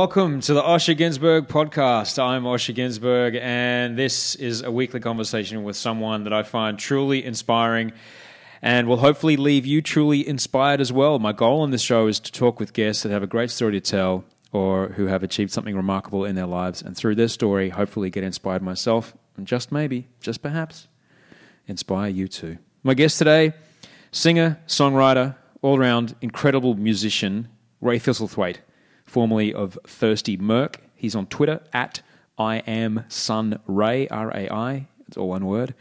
Welcome to the Osher Günsberg podcast. I'm Osher Günsberg, and this is a weekly conversation with someone that I find truly inspiring and will hopefully leave you truly inspired as well. My goal on this show is to talk with guests that have a great story to tell or who have achieved something remarkable in their lives, and through their story, hopefully get inspired myself, and just maybe, just perhaps, inspire you too. My guest today, singer, songwriter, all round incredible musician, Rai Thistlethwayte formerly of Thirsty Merc. He's on Twitter at I am Sun Ray, R A I. It's all one word.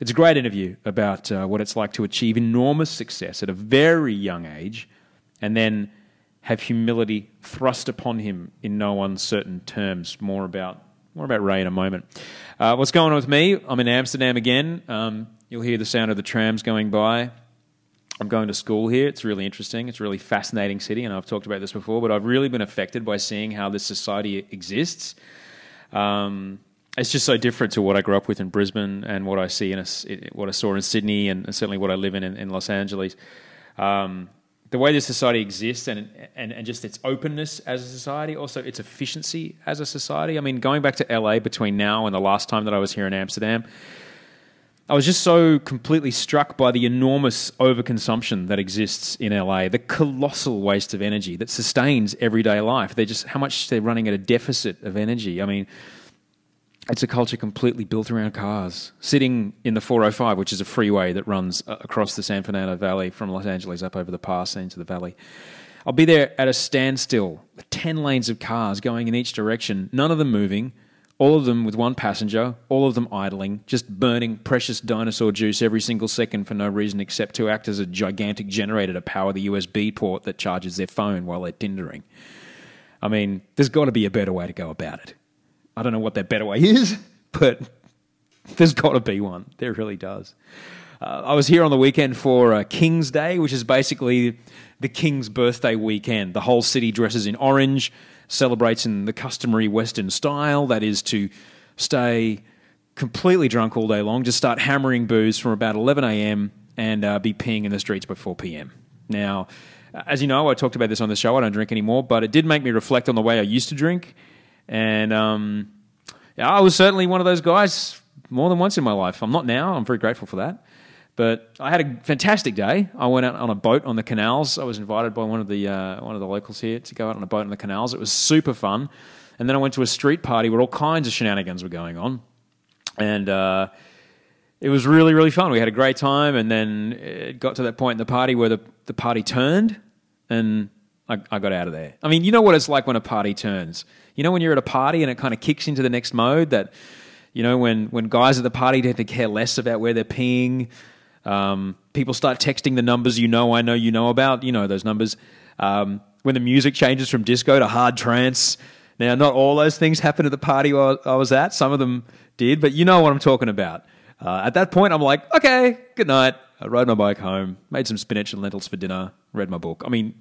It's a great interview about uh, what it's like to achieve enormous success at a very young age and then have humility thrust upon him in no uncertain terms. More about, more about Rai in a moment. Uh, what's going on with me? I'm in Amsterdam again. Um, you'll hear the sound of the trams going by. I'm going to school here. It's really interesting. It's a really fascinating city, and I've talked about this before, but I've really been affected by seeing how this society exists. Um, it's just so different to what I grew up with in Brisbane and what I see in a, what I saw in Sydney, and certainly what I live in in, in Los Angeles. Um, the way this society exists and, and, and just its openness as a society, also its efficiency as a society. I mean, going back to LA between now and the last time that I was here in Amsterdam, I was just so completely struck by the enormous overconsumption that exists in LA, the colossal waste of energy that sustains everyday life. They're just how much they're running at a deficit of energy. I mean, it's a culture completely built around cars. Sitting in the 405, which is a freeway that runs uh, across the San Fernando Valley from Los Angeles up over the pass into the valley. I'll be there at a standstill with 10 lanes of cars going in each direction, none of them moving all of them with one passenger, all of them idling, just burning precious dinosaur juice every single second for no reason except to act as a gigantic generator to power the USB port that charges their phone while they're Tindering. I mean, there's got to be a better way to go about it. I don't know what that better way is, but there's got to be one. There really does. Uh, I was here on the weekend for uh, King's Day, which is basically the King's birthday weekend. The whole city dresses in orange celebrates in the customary Western style, that is to stay completely drunk all day long, just start hammering booze from about 11 a.m. and uh, be peeing in the streets by 4 p.m. Now, as you know, I talked about this on the show. I don't drink anymore, but it did make me reflect on the way I used to drink. And um, I was certainly one of those guys more than once in my life. I'm not now. I'm very grateful for that. But I had a fantastic day. I went out on a boat on the canals. I was invited by one of the uh, one of the locals here to go out on a boat on the canals. It was super fun. And then I went to a street party where all kinds of shenanigans were going on, and uh, it was really really fun. We had a great time, and then it got to that point in the party where the the party turned, and I, I got out of there. I mean, you know what it's like when a party turns. You know when you're at a party and it kind of kicks into the next mode that. You know, when, when guys at the party tend to care less about where they're peeing, um, people start texting the numbers you know, I know you know about. You know those numbers. Um, when the music changes from disco to hard trance. Now, not all those things happened at the party I was at. Some of them did, but you know what I'm talking about. Uh, at that point, I'm like, okay, good night. I rode my bike home, made some spinach and lentils for dinner, read my book. I mean,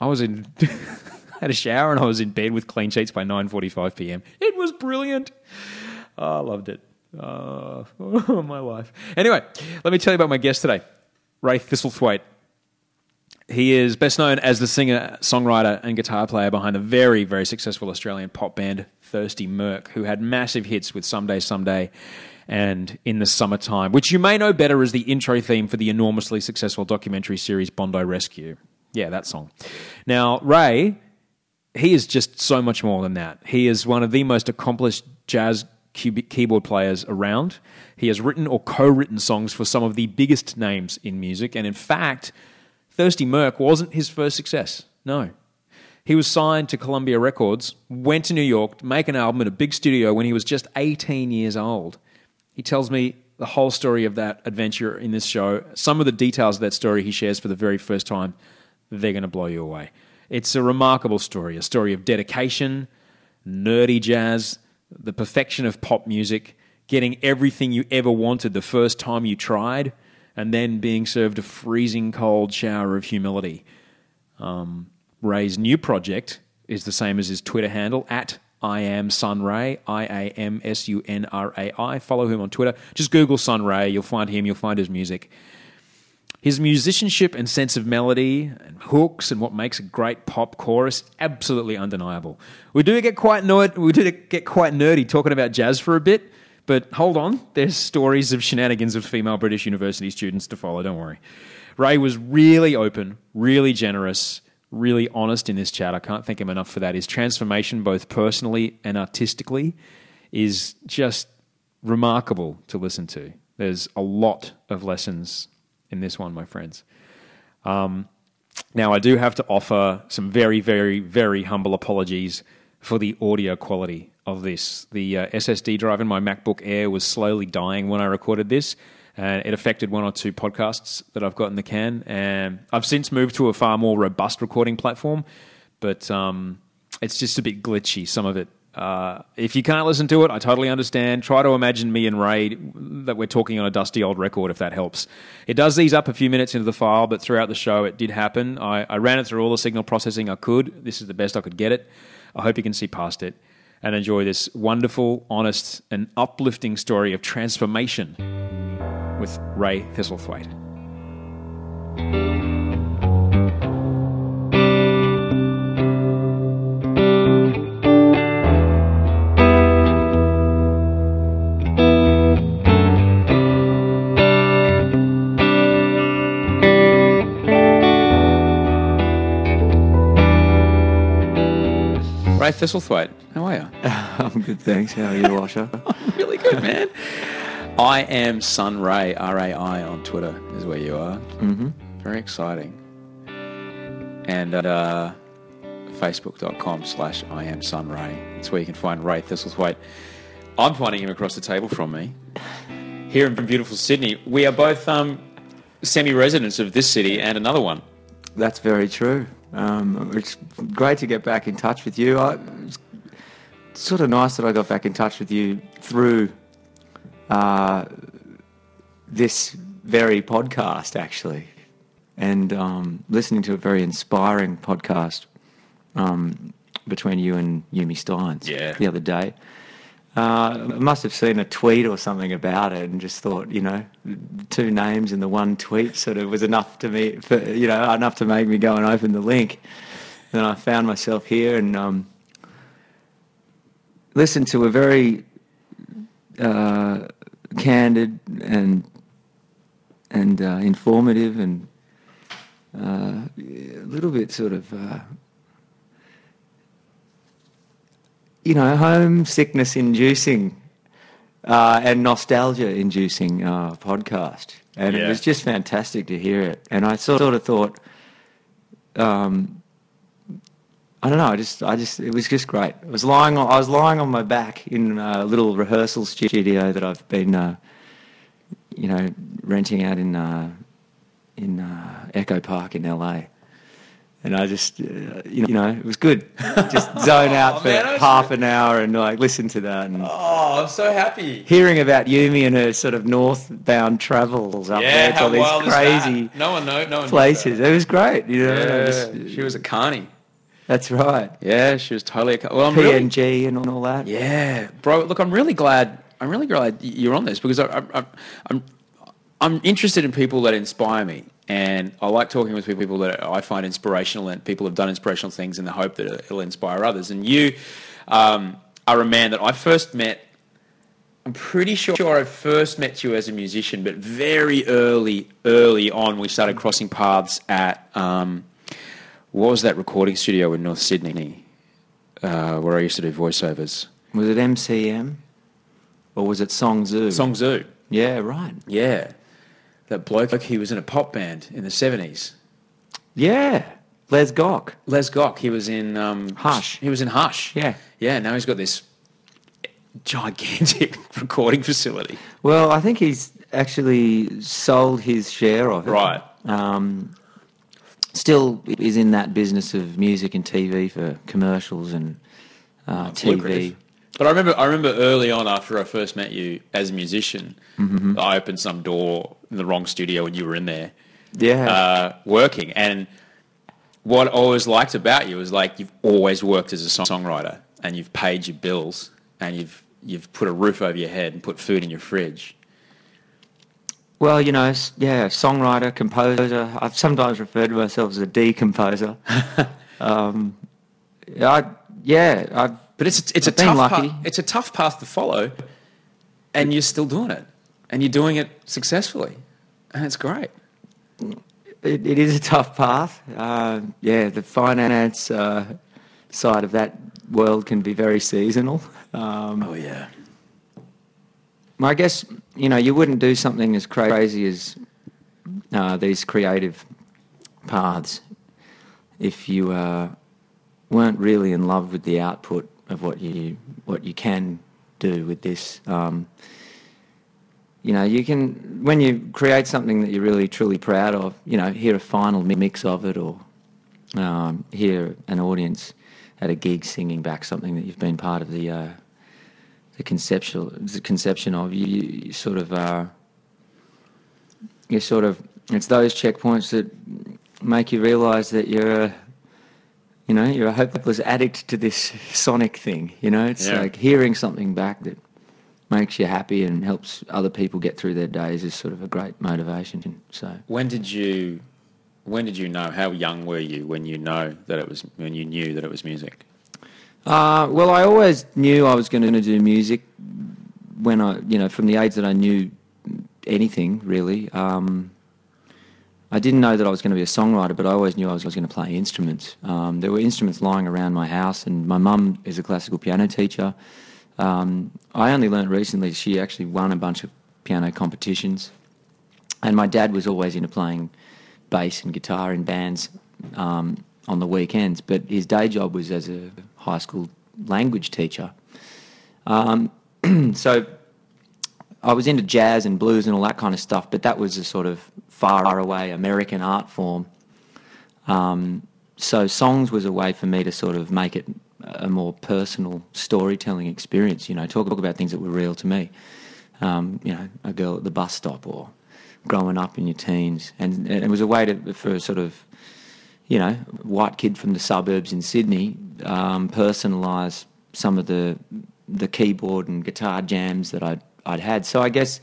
I was in, had a shower and I was in bed with clean sheets by 9:45 p.m. It was brilliant. Oh, I loved it. Uh, oh, my life. Anyway, let me tell you about my guest today, Rai Thistlethwayte. He is best known as the singer, songwriter, and guitar player behind the very, very successful Australian pop band Thirsty Merc, who had massive hits with Someday, Someday and In the Summertime, which you may know better as the intro theme for the enormously successful documentary series Bondi Rescue. Yeah, that song. Now, Rai, he is just so much more than that. He is one of the most accomplished jazz keyboard players around. He has written or co written songs for some of the biggest names in music. And in fact, Thirsty Merc wasn't his first success. No. He was signed to Columbia Records, went to New York to make an album at a big studio when he was just 18 years old. He tells me the whole story of that adventure in this show. Some of the details of that story he shares for the very first time. They're going to blow you away. It's a remarkable story, a story of dedication, nerdy jazz, the perfection of pop music, getting everything you ever wanted the first time you tried, and then being served a freezing cold shower of humility. Um, Rai's new project is the same as his Twitter handle at I am Sunray, I A M S U N R A I. Follow him on Twitter. Just Google Sunray, you'll find him, you'll find his music. His musicianship and sense of melody and hooks and what makes a great pop chorus absolutely undeniable. We do get quite nerd, we do get quite nerdy talking about jazz for a bit, but hold on, there's stories of shenanigans of female British university students to follow. Don't worry. Rai was really open, really generous, really honest in this chat. I can't thank him enough for that. His transformation, both personally and artistically, is just remarkable to listen to. There's a lot of lessons in this one, my friends. Um, now, I do have to offer some very, very, very humble apologies for the audio quality of this. The uh, SSD drive in my MacBook Air was slowly dying when I recorded this, and it affected one or two podcasts that I've got in the can. And I've since moved to a far more robust recording platform, but um, it's just a bit glitchy, some of it. Uh, if you can't listen to it, I totally understand. Try to imagine me and Rai that we're talking on a dusty old record, if that helps. It does ease up a few minutes into the file, but throughout the show, it did happen. I, I ran it through all the signal processing I could. This is the best I could get it. I hope you can see past it and enjoy this wonderful, honest, and uplifting story of transformation with Rai Thistlethwayte. Rai Thistlethwayte, how are you? I'm good, thanks. How are you, Osher? I'm really good, man. I am Sun Ray, R A I on Twitter, is where you are. mm-hmm. Very exciting. And at uh, facebook.com slash I am Sun Ray. It's where you can find Rai Thistlethwayte. I'm finding him across the table from me. Here in beautiful Sydney. We are both um, semi residents of this city and another one. That's very true. Um, it's great to get back in touch with you. I, it's sort of nice that I got back in touch with you through uh, this very podcast, actually, and um, listening to a very inspiring podcast um, between you and Yumi Stynes Yeah. the other day. Uh, I must have seen a tweet or something about it and just thought, you know, two names in the one tweet sort of was enough to me, for, you know, enough to make me go and open the link. Then I found myself here and um, listened to a very uh, candid and and uh, informative and uh, a little bit sort of uh, you know homesickness inducing uh, and nostalgia inducing uh, podcast and it was just fantastic to hear it and I sort of thought um, I don't know. I just, I just, it was just great. I was lying, on, I was lying on my back in a little rehearsal studio that I've been, uh, you know, renting out in uh, in uh, Echo Park in LA, and I just, uh, you know, it was good. Just zone out for man, half an hour and like listen to that and Oh, I'm so happy. hearing about Yumi and her sort of northbound travels up there to all these crazy No one know. No one places. It was great. You know, Yeah, just- she was a carny. that's right. Yeah, she was totally a. Well, I'm really, PNG and all that. Yeah, bro. Look, I'm really glad. I'm really glad you're on this because I, I, I, I'm I'm interested in people that inspire me, and I like talking with people that I find inspirational and people have done inspirational things in the hope that it'll inspire others. And you um, are a man that I first met. I'm pretty sure I first met you as a musician, but very early, early on, we started crossing paths at um, what was that recording studio in North Sydney, uh, where I used to do voiceovers. Was it MCM? Or was it Song Zu? Song Zu. Yeah, right. Yeah. That bloke, he was in a pop band in the 70s. Yeah. Les Gock. Les Gock, he was in um, Hush. He was in Hush. Yeah. Yeah, now he's got this gigantic recording facility. Well, I think he's actually sold his share of it. Right. Um, still is in that business of music and TV for commercials and uh, TV. lucrative. But I remember, I remember early on after I first met you as a musician, Mm-hmm. I opened some door in the wrong studio and you were in there Yeah. uh, working. And what I always liked about you was like you've always worked as a song- songwriter and you've paid your bills and you've you've put a roof over your head and put food in your fridge. well, you know, yeah, songwriter, composer. I've sometimes referred to myself as a decomposer. um, I, yeah, I've But it's it's a I've tough lucky. path, it's a tough path to follow, and you're still doing it, and you're doing it successfully, and it's great. It, it is a tough path. Uh, yeah, the finance uh, side of that world can be very seasonal. Um, Oh yeah, I guess you know you wouldn't do something as crazy as uh, these creative paths if you uh, weren't really in love with the output of what you what you can do with this. Um, you know, you can when you create something that you're really truly proud of. You know, hear a final mix of it, or um, hear an audience at a gig singing back something that you've been part of the uh, the conceptual the conception of. You, you sort of uh, you sort of it's those checkpoints that make you realise that you're a you know you're a hopeless addict to this sonic thing. You know, it's Yeah. like hearing something back that makes you happy and helps other people get through their days is sort of a great motivation. So When did you when did you know? How young were you when you know that it was when you knew that it was music? Uh, well, I always knew I was going to do music when I, you know, from the age that I knew anything really. Um, I didn't know that I was going to be a songwriter, but I always knew I was, going to play instruments. Um, there were instruments lying around my house, and my mum is a classical piano teacher. Um, I only learnt recently she actually won a bunch of piano competitions, and my dad was always into playing bass and guitar in bands um, on the weekends, but his day job was as a high school language teacher. Um, so I was into jazz and blues and all that kind of stuff, but that was a sort of far away American art form. Um, so songs was a way for me to sort of make it a more personal storytelling experience. You know, talk about things that were real to me. Um, you know, a girl at the bus stop or growing up in your teens, and, and it was a way to for sort of you know white kid from the suburbs in Sydney um, personalise some of the the keyboard and guitar jams that I'd I'd had. So I guess,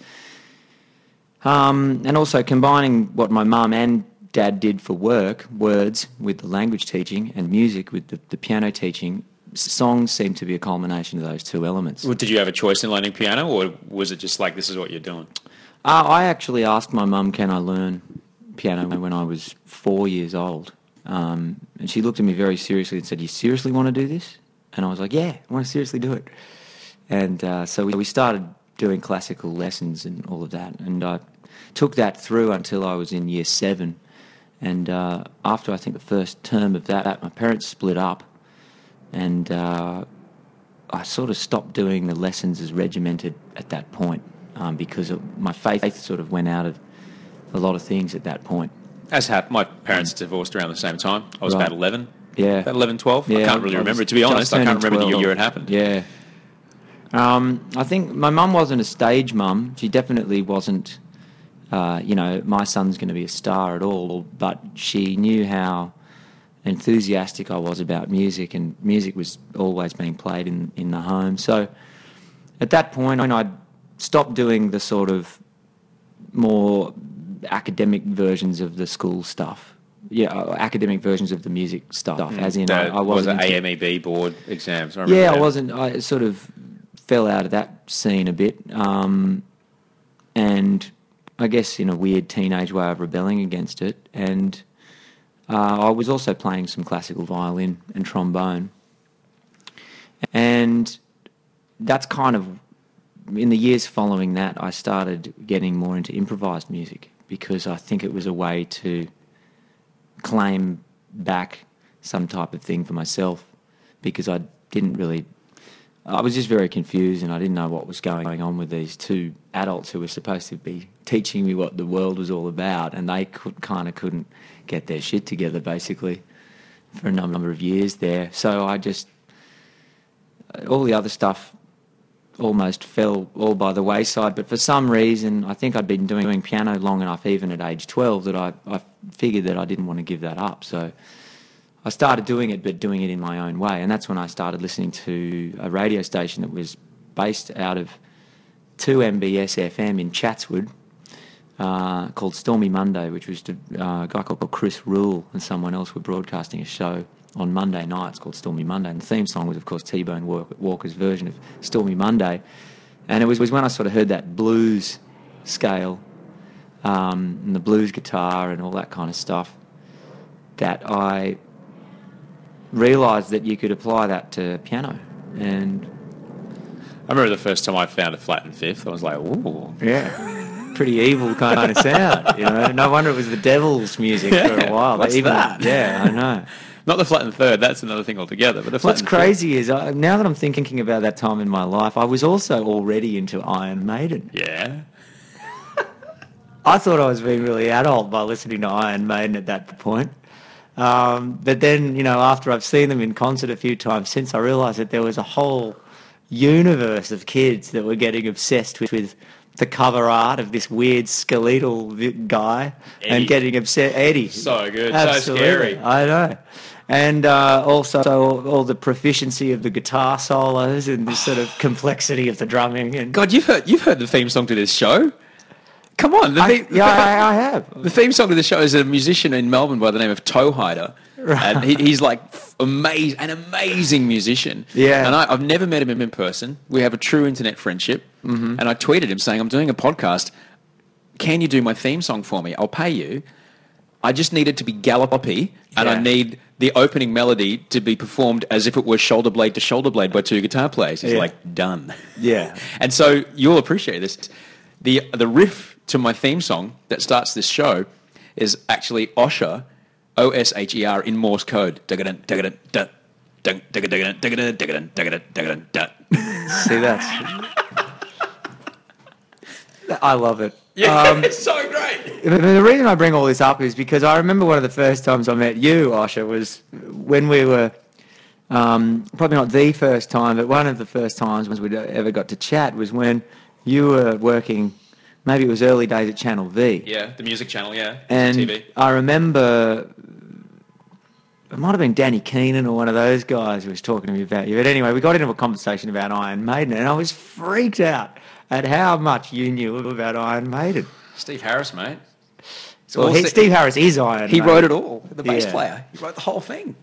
um, and also combining what my mum and dad did for work, words with the language teaching, and music with the, the piano teaching. Songs seem to be a culmination of those two elements. Well, Did you have a choice in learning piano, or was it just like this is what you're doing? Uh, I actually asked my mum, "Can I learn piano?" when I was four years old, um, and she looked at me very seriously and said, "You seriously want to do this?" And I was like, "Yeah, I want to seriously do it." And uh, so we, we started doing classical lessons and all of that, and I took that through until I was in year seven. And uh, after I think the first term of that, my parents split up, and uh, I sort of stopped doing the lessons as regimented at that point um, because of my faith sort of went out of a lot of things at that point. As happened, my parents divorced around the same time. I was Right. about 11. Yeah. About 11, 12. I can't really I was remember. To be honest, I can't remember the year it happened. Yeah. Um, I think my mum wasn't a stage mum. She definitely wasn't, uh, you know, my son's going to be a star at all. But she knew how enthusiastic I was about music, and music was always being played in, in the home. So at that point, when I stopped doing the sort of more academic versions of the school stuff. Yeah, uh, academic versions of the music stuff, as in I, I was wasn't it into- AMEB board exams? I remember yeah, I wasn't. I sort of fell out of that scene a bit, um, and I guess in a weird teenage way of rebelling against it. And uh, I was also playing some classical violin and trombone, and that's kind of in the years following that, I started getting more into improvised music because I think it was a way to claim back some type of thing for myself because I didn't really. Uh, I was just very confused and I didn't know what was going on with these two adults who were supposed to be teaching me what the world was all about, and they could, kind of couldn't get their shit together basically for a number of years there. So I just. Uh, all the other stuff almost fell all by the wayside. But for some reason, I think I'd been doing, doing piano long enough, even at age 12, that I, I figured that I didn't want to give that up. So I started doing it, but doing it in my own way. And that's when I started listening to a radio station that was based out of 2MBS FM in Chatswood. Uh, called Stormy Monday, which was uh, a guy called Chris Rule and someone else were broadcasting a show on Monday nights called Stormy Monday. And the theme song was, of course, T Bone Walker's version of Stormy Monday. And it was, was when I sort of heard that blues scale um, and the blues guitar and all that kind of stuff that I realised that you could apply that to piano. And I remember the first time I found a flat and fifth. I was like, ooh. yeah. Pretty evil kind of sound, you know. No wonder it was the devil's music for a while. what's Even- that? Yeah, I know. Not the flat and third. That's another thing altogether. But What's crazy is I, now that I'm thinking about that time in my life, I was also already into Iron Maiden. Yeah. I thought I was being really adult by listening to Iron Maiden at that point. Um, but then, you know, after I've seen them in concert a few times since, I realised that there was a whole universe of kids that were getting obsessed with, with the cover art of this weird skeletal guy Eddie. and getting upset. Eddie. So good. So Absolutely. scary. I know. And uh, also all, all the proficiency of the guitar solos and the sort of complexity of the drumming. And God, you've heard you've heard the theme song to this show. Come on, the, I, theme, yeah, I, I have. the theme song of the show is a musician in Melbourne by the name of Toehider. And he, he's like amazing, an amazing musician. Yeah. And I, I've never met him in person. We have a true internet friendship. Mm-hmm. And I tweeted him saying, I'm doing a podcast. Can you do my theme song for me? I'll pay you. I just need it to be gallopy, and I need the opening melody to be performed as if it were shoulder blade to shoulder blade by two guitar players. He's Yeah. like, done. Yeah. And so you'll appreciate this. The the riff to my theme song that starts this show is actually Osher, O S H E R in Morse code. See, that? I love it. Yeah, it's so great. The reason I bring all this up is because I remember one of the first times I met you, Osher, was when we were um, probably not the first time, but one of the first times we ever got to chat was when you were working. Maybe it was early days at Channel V. Yeah, the music channel. Yeah, And TV. I remember it might have been Danny Keenan or one of those guys who was talking to me about you. But anyway, we got into a conversation about Iron Maiden, and I was freaked out at how much you knew about Iron Maiden. Steve Harris, mate. It's Well, he, Ste- Steve Harris is Iron. He Maiden. wrote it all. The bass Yeah. player. He wrote the whole thing.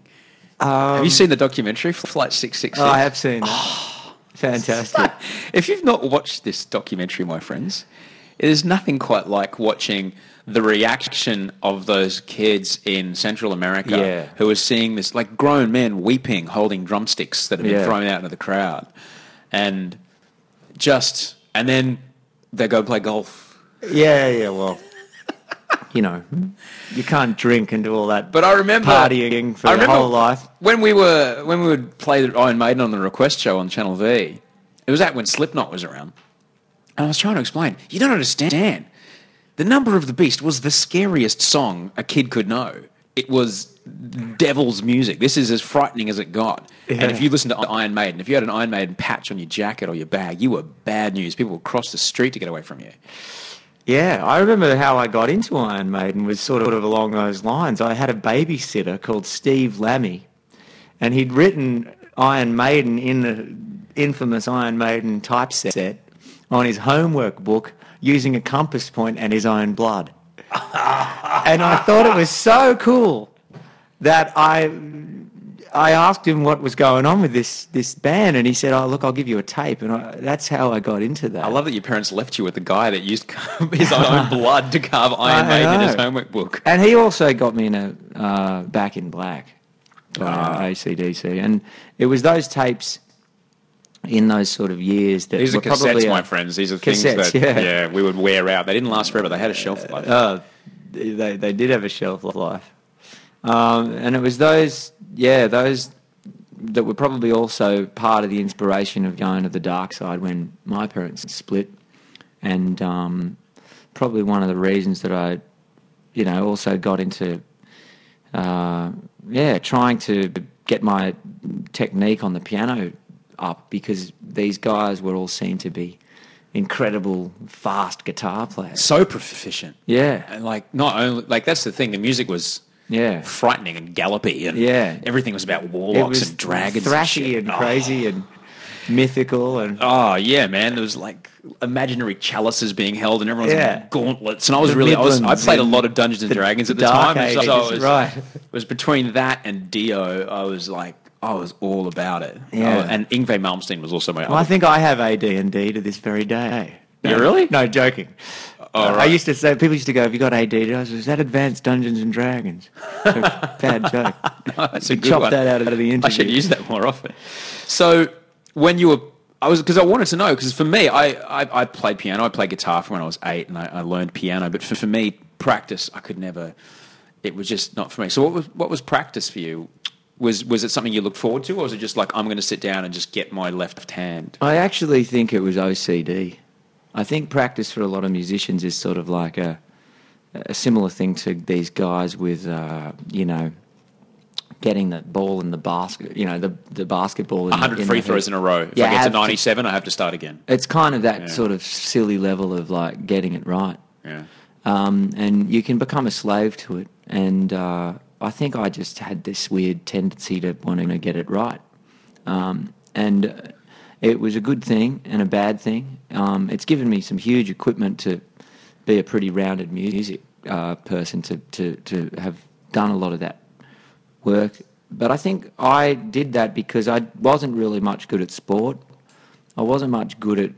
Um, have you seen the documentary Flight Six Six Six? I have seen. That. Fantastic. If you've not watched this documentary, my friends, it is nothing quite like watching the reaction of those kids in Central America Yeah. who are seeing this, like grown men weeping, holding drumsticks that have been Yeah. thrown out into the crowd, and just and then they go play golf. Yeah, yeah. Well, you know, you can't drink and do all that. But I remember partying for I your whole life. when we were when we would play the Iron Maiden on the Request show on Channel V. It was that when Slipknot was around, and I was trying to explain. You don't understand. The Number of the Beast was the scariest song a kid could know. It was devil's music. This is as frightening as it got. And if you listen to Iron Maiden, if you had an Iron Maiden patch on your jacket or your bag, you were bad news. People would cross the street to get away from you. Yeah, I remember how I got into Iron Maiden was sort of along those lines. I had a babysitter called Steve Lammy, and he'd written Iron Maiden in the infamous Iron Maiden typeset on his homework book using a compass point and his own blood. and I thought it was so cool that I I asked him what was going on with this this band, and he said, "Oh, look, I'll give you a tape," and I, that's how I got into that. I love that your parents left you with the guy that used his own blood to carve Iron Maiden in his homework book. And he also got me in a uh, Back in Black by Ah. ACDC, and it was those tapes in those sort of years that These are cassettes, my friends. These are things that yeah. yeah. we would wear out. They didn't last forever. They had a shelf life. Uh, they they did have a shelf life, um, and it was those yeah those that were probably also part of the inspiration of going to the dark side when my parents split, and um, probably one of the reasons that I, you know, also got into uh, yeah trying to get my technique on the piano up because these guys were all seen to be incredible fast guitar players. so proficient. Yeah. And like not only like that's the thing. The music was Yeah. frightening and gallopy and Yeah. everything was about warlocks was and dragons, thrashy and, and, shit. crazy and mythical and Oh, oh, yeah, man. There was like imaginary chalices being held and everyone's Yeah. in gauntlets. And I was The really I was I played a lot of Dungeons and Dragons at the time. and so I was, right. It was between that and Dio. I was like. I was all about it. Yeah. Oh, and Yngwie Malmsteen was also my well, I think I have AD&D to this very day. You really? No, joking. Oh, Uh, I used to say, people used to go, have you got AD? I was, is that Advanced Dungeons and Dragons? So, bad joke. That's a good Chop one. that out of the interview. I should use that more often. So when you were, I was because I wanted to know because for me, I, I I played piano, I played guitar from when I was eight, and I, I learned piano. But for, for me, practice, I could never. It was just not for me. So what was what was practice for you? Was was it something you looked forward to, or was it just like I'm going to sit down and just get my left hand? I actually think it was OCD. I think practice for a lot of musicians is sort of like a, a similar thing to these guys with, uh, you know, getting the ball in the basket, you know, the, the basketball. In, 100 in free throws in a row. If You I get to have to- 97, I have to start again. It's kind of that Yeah. sort of silly level of like getting it right. Yeah. um, and you can become a slave to it. And uh, I think I just had this weird tendency to wanting to get it right, um, and it was a good thing and a bad thing. Um, it's given me some huge equipment to be a pretty rounded music uh, person to, to to have done a lot of that work. But I think I did that because I wasn't really much good at sport. I wasn't much good at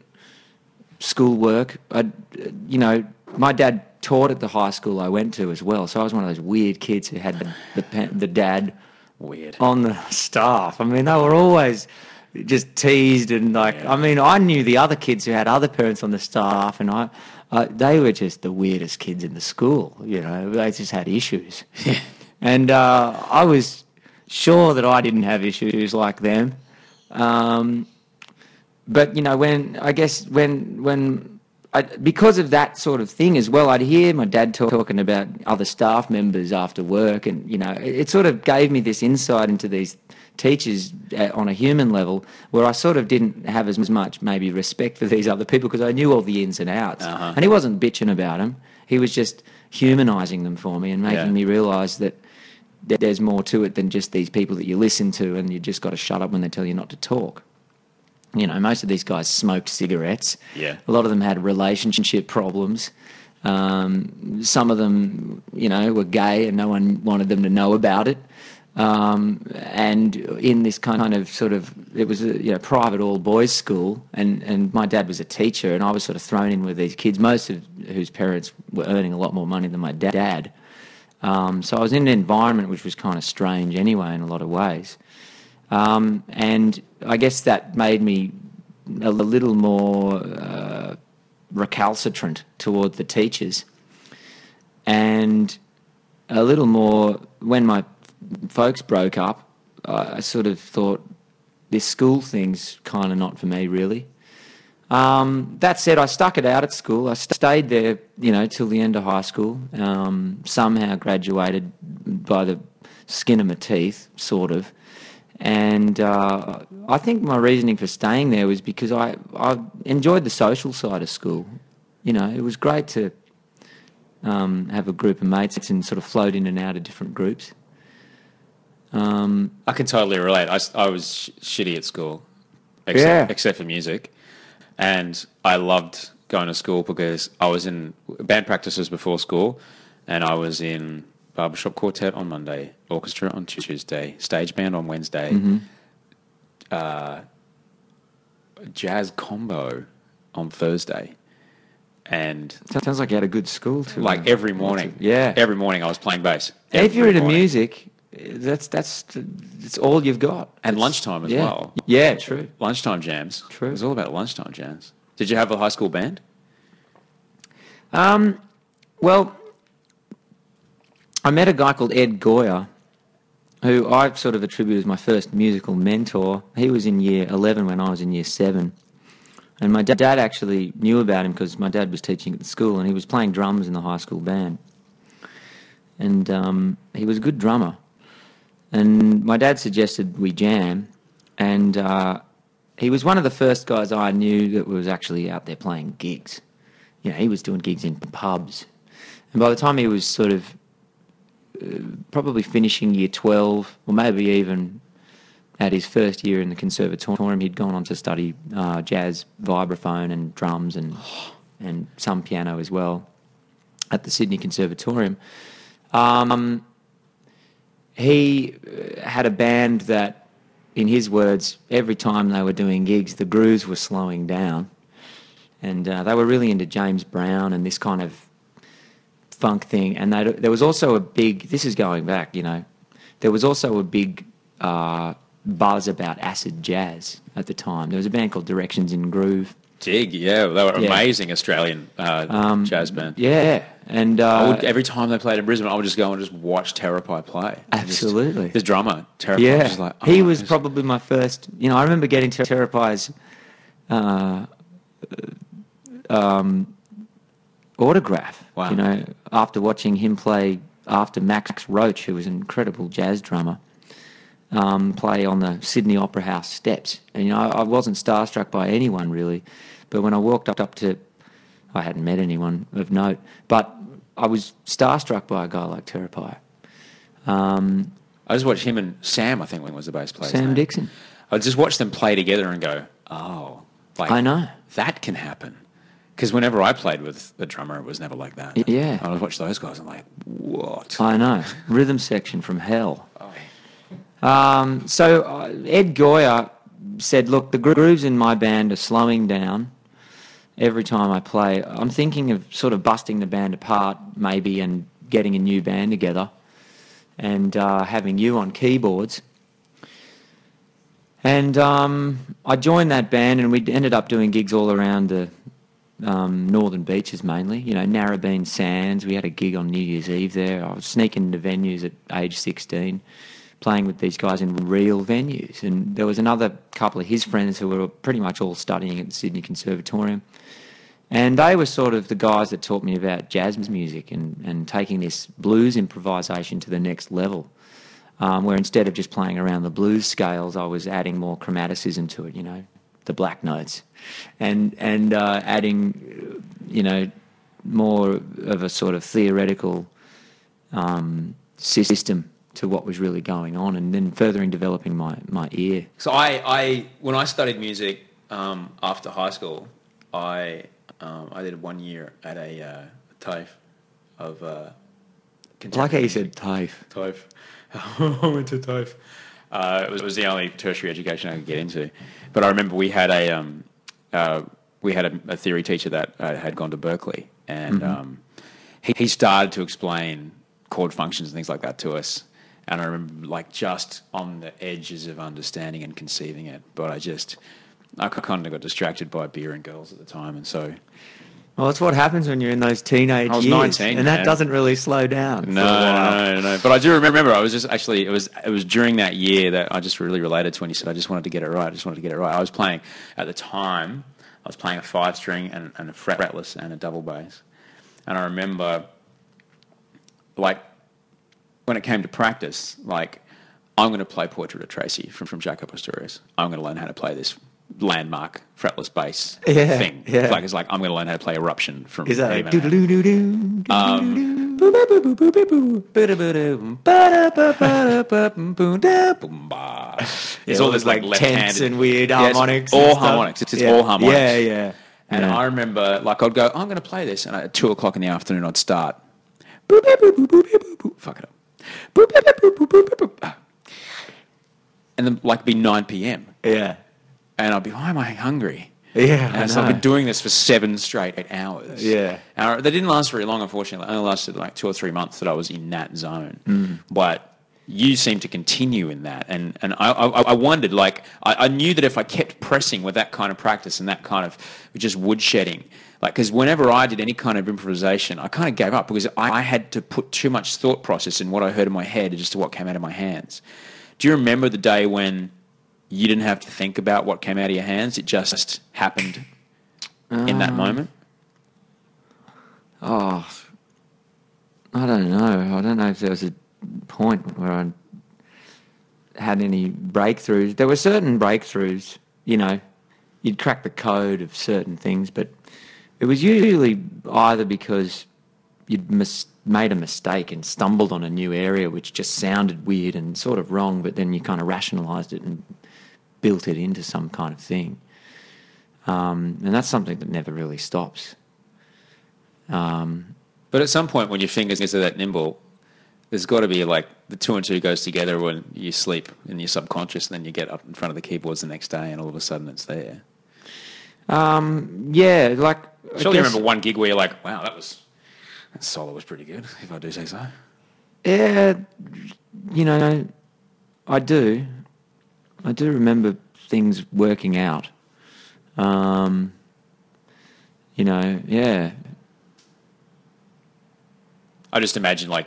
schoolwork. I, you know, my dad taught at the high school I went to as well, so I was one of those weird kids who had the the, the dad Weird. on the staff. I mean, they were always just teased and like. I mean, I knew the other kids who had other parents on the staff, and I, I they were just the weirdest kids in the school. You know, they just had issues, and uh, I was sure that I didn't have issues like them. Um, but you know, when I guess when when I, because of that sort of thing as well, I'd hear my dad talk, talking about other staff members after work, and you know, it, it sort of gave me this insight into these teachers uh, on a human level, where I sort of didn't have as much maybe respect for these other people because I knew all the ins and outs, and he wasn't bitching about them. He was just humanising them for me and making Yeah. me realise that there- there's more to it than just these people that you listen to, and you just got to shut up when they tell you not to talk. You know, most of these guys smoked cigarettes. Yeah. A lot of them had relationship problems. Um, some of them, you know, were gay and no one wanted them to know about it. Um, and in this kind of sort of, it was a you know, private all boys school, and, and my dad was a teacher, and I was sort of thrown in with these kids, most of whose parents were earning a lot more money than my dad. Um, so I was in an environment which was kind of strange anyway, in a lot of ways. Um, and I guess that made me a little more uh, recalcitrant toward the teachers, and a little more when my folks broke up. I sort of thought this school thing's kind of not for me, really. Um, that said, I stuck it out at school. I st- stayed there, you know, till the end of high school. Um, somehow graduated by the skin of my teeth, sort of. And uh, I think my reasoning for staying there was because I, I enjoyed the social side of school. You know, it was great to um, have a group of mates and sort of float in and out of different groups. Um, I can totally relate. I, I was sh- shitty at school, except, Yeah. except for music, and I loved going to school because I was in band practices before school, and I was in barbershop quartet on Monday, orchestra on Tuesday, stage band on Wednesday, Mm-hmm. uh, jazz combo on Thursday, and sounds like you had a good school too. like every morning, Yeah. every morning I was playing bass. if you're Every into morning. music, that's that's it's all you've got. And It's- lunchtime as yeah. well. Yeah, true. lunchtime jams. True. It was all about lunchtime jams. Did you have a high school band? Um, well, I met a guy called Ed Goyer, who I sort of attribute as my first musical mentor. He was in year 11 when I was in year 7. And my dad actually knew about him because my dad was teaching at the school and he was playing drums in the high school band. And um, he was a good drummer. And my dad suggested we jam. And uh, he was one of the first guys I knew that was actually out there playing gigs. You know, he was doing gigs in pubs. And by the time he was sort of probably finishing year 12, or maybe even at his first year in the conservatorium, he'd gone on to study uh, jazz vibraphone and drums and, and some piano as well at the Sydney Conservatorium. Um, he uh, had a band that, in his words, every time they were doing gigs, the grooves were slowing down. And uh, they were really into James Brown and this kind of funk thing. And they, there was also a big, this is going back, you know, there was also a big uh, buzz about acid jazz at the time. There was a band called Directions in Groove. Dig, yeah, they were Yeah. amazing Australian uh, Um, jazz band. Yeah. And uh, I would, every time they played in Brisbane, I would just go and just watch Terepai play. Absolutely. Just, the drummer, Terepai, Yeah, was just like, he oh, was this- probably my first. You know, I remember getting Ter- uh, um, autograph. Wow. You know, after watching him play after Max Roach, who was an incredible jazz drummer, um, play on the Sydney Opera House steps. And you know, I, I wasn't starstruck by anyone really, but when I walked up, up to, I hadn't met anyone of note, but I was starstruck by a guy like Terepai. Um, I just watched him and Sam, I think, when was the bass player. Sam Dixon. I just watched them play together and go, oh, like I know. that can happen. Because whenever I played with a drummer, it was never like that. Yeah. I would watch those guys and I'm like, what? I know. Rhythm section from hell. Um, so uh, Ed Goyer said, look, the gro- grooves in my band are slowing down every time I play. I'm thinking of sort of busting the band apart maybe and getting a new band together and uh, having you on keyboards. And um, I joined that band and we ended up doing gigs all around the um, northern beaches mainly. You know, Narrabeen Sands. We had a gig on New Year's Eve there. I was sneaking into venues at age 16, playing with these guys in real venues. And there was another couple of his friends who were pretty much all studying at the Sydney Conservatorium. And they were sort of the guys that taught me about jazz music and, and taking this blues improvisation to the next level. Um, where instead of just playing around the blues scales, I was adding more chromaticism to it, you know, the black notes, and and uh, adding, you know, more of a sort of theoretical um, system to what was really going on, and then furthering developing my my ear. So I, I when I studied music um, after high school, I um, I did one year at a uh, TAFE of uh, like how you said TAFE. TAFE. I went to TAFE. Uh, it, was, it was the only tertiary education I could get into. But I remember we had a um, uh, we had a, a theory teacher that uh, had gone to Berkeley, and um, he, he started to explain chord functions and things like that to us. And I remember like just on the edges of understanding and conceiving it, but I just I kind of got distracted by beer and girls at the time, and so Well, that's what happens when you're in those teenage I was years, 19, and that man. doesn't really slow down. No, no, no. But I do remember. I was just actually. It was. It was during that year that I just really related to when he said, "I just wanted to get it right. I just wanted to get it right." I was playing at the time. I was playing a five string and, and a fretless and a double bass, and I remember, like, when it came to practice, like, I'm going to play Portrait of Tracy from from Jaco Pastorius. I'm going to learn how to play this landmark fretless bass Yeah, thing. yeah. Like it's like I'm going to learn how to play Eruption from Is that like Um, It's all this like like tense and weird Yeah, harmonics. all and stuff. harmonics. It's, it's Yeah. all harmonics. Yeah, yeah. And Yeah. I remember, like, I'd go, I'm going to play this, and at two o'clock in the afternoon, I'd start. Fuck it up. And then, like, be 9 p.m. yeah, And I'd be, why am I hungry? yeah. And I so I've been doing this for seven straight eight hours. Yeah. And they didn't last very long, unfortunately. It only lasted like two or three months that I was in that zone. Mm. But you seem to continue in that. And, and I, I, I wondered, like, I, I knew that if I kept pressing with that kind of practice and that kind of just woodshedding, like, because whenever I did any kind of improvisation, I kind of gave up because I, I had to put too much thought process in what I heard in my head just to what came out of my hands. Do you remember the day when you didn't have to think about what came out of your hands? It just happened in that um, moment? Oh, I don't know. I don't know if there was a point where I had any breakthroughs. There were certain breakthroughs, you know, you'd crack the code of certain things, but it was usually either because you'd mis- made a mistake and stumbled on a new area which just sounded weird and sort of wrong, but then you kind of rationalized it and built it into some kind of thing. Um, and that's something that never really stops. Um, But at some point, when your fingers are that nimble, there's got to be like the two and two goes together when you sleep in your subconscious, and then you get up in front of the keyboards the next day, and all of a sudden it's there. Um, yeah, like I Surely you remember one gig where you're like, "Wow, that was that solo was pretty good," if I do say so. Yeah, you know, I do. I do remember things working out. Um, you know, yeah, I just imagine like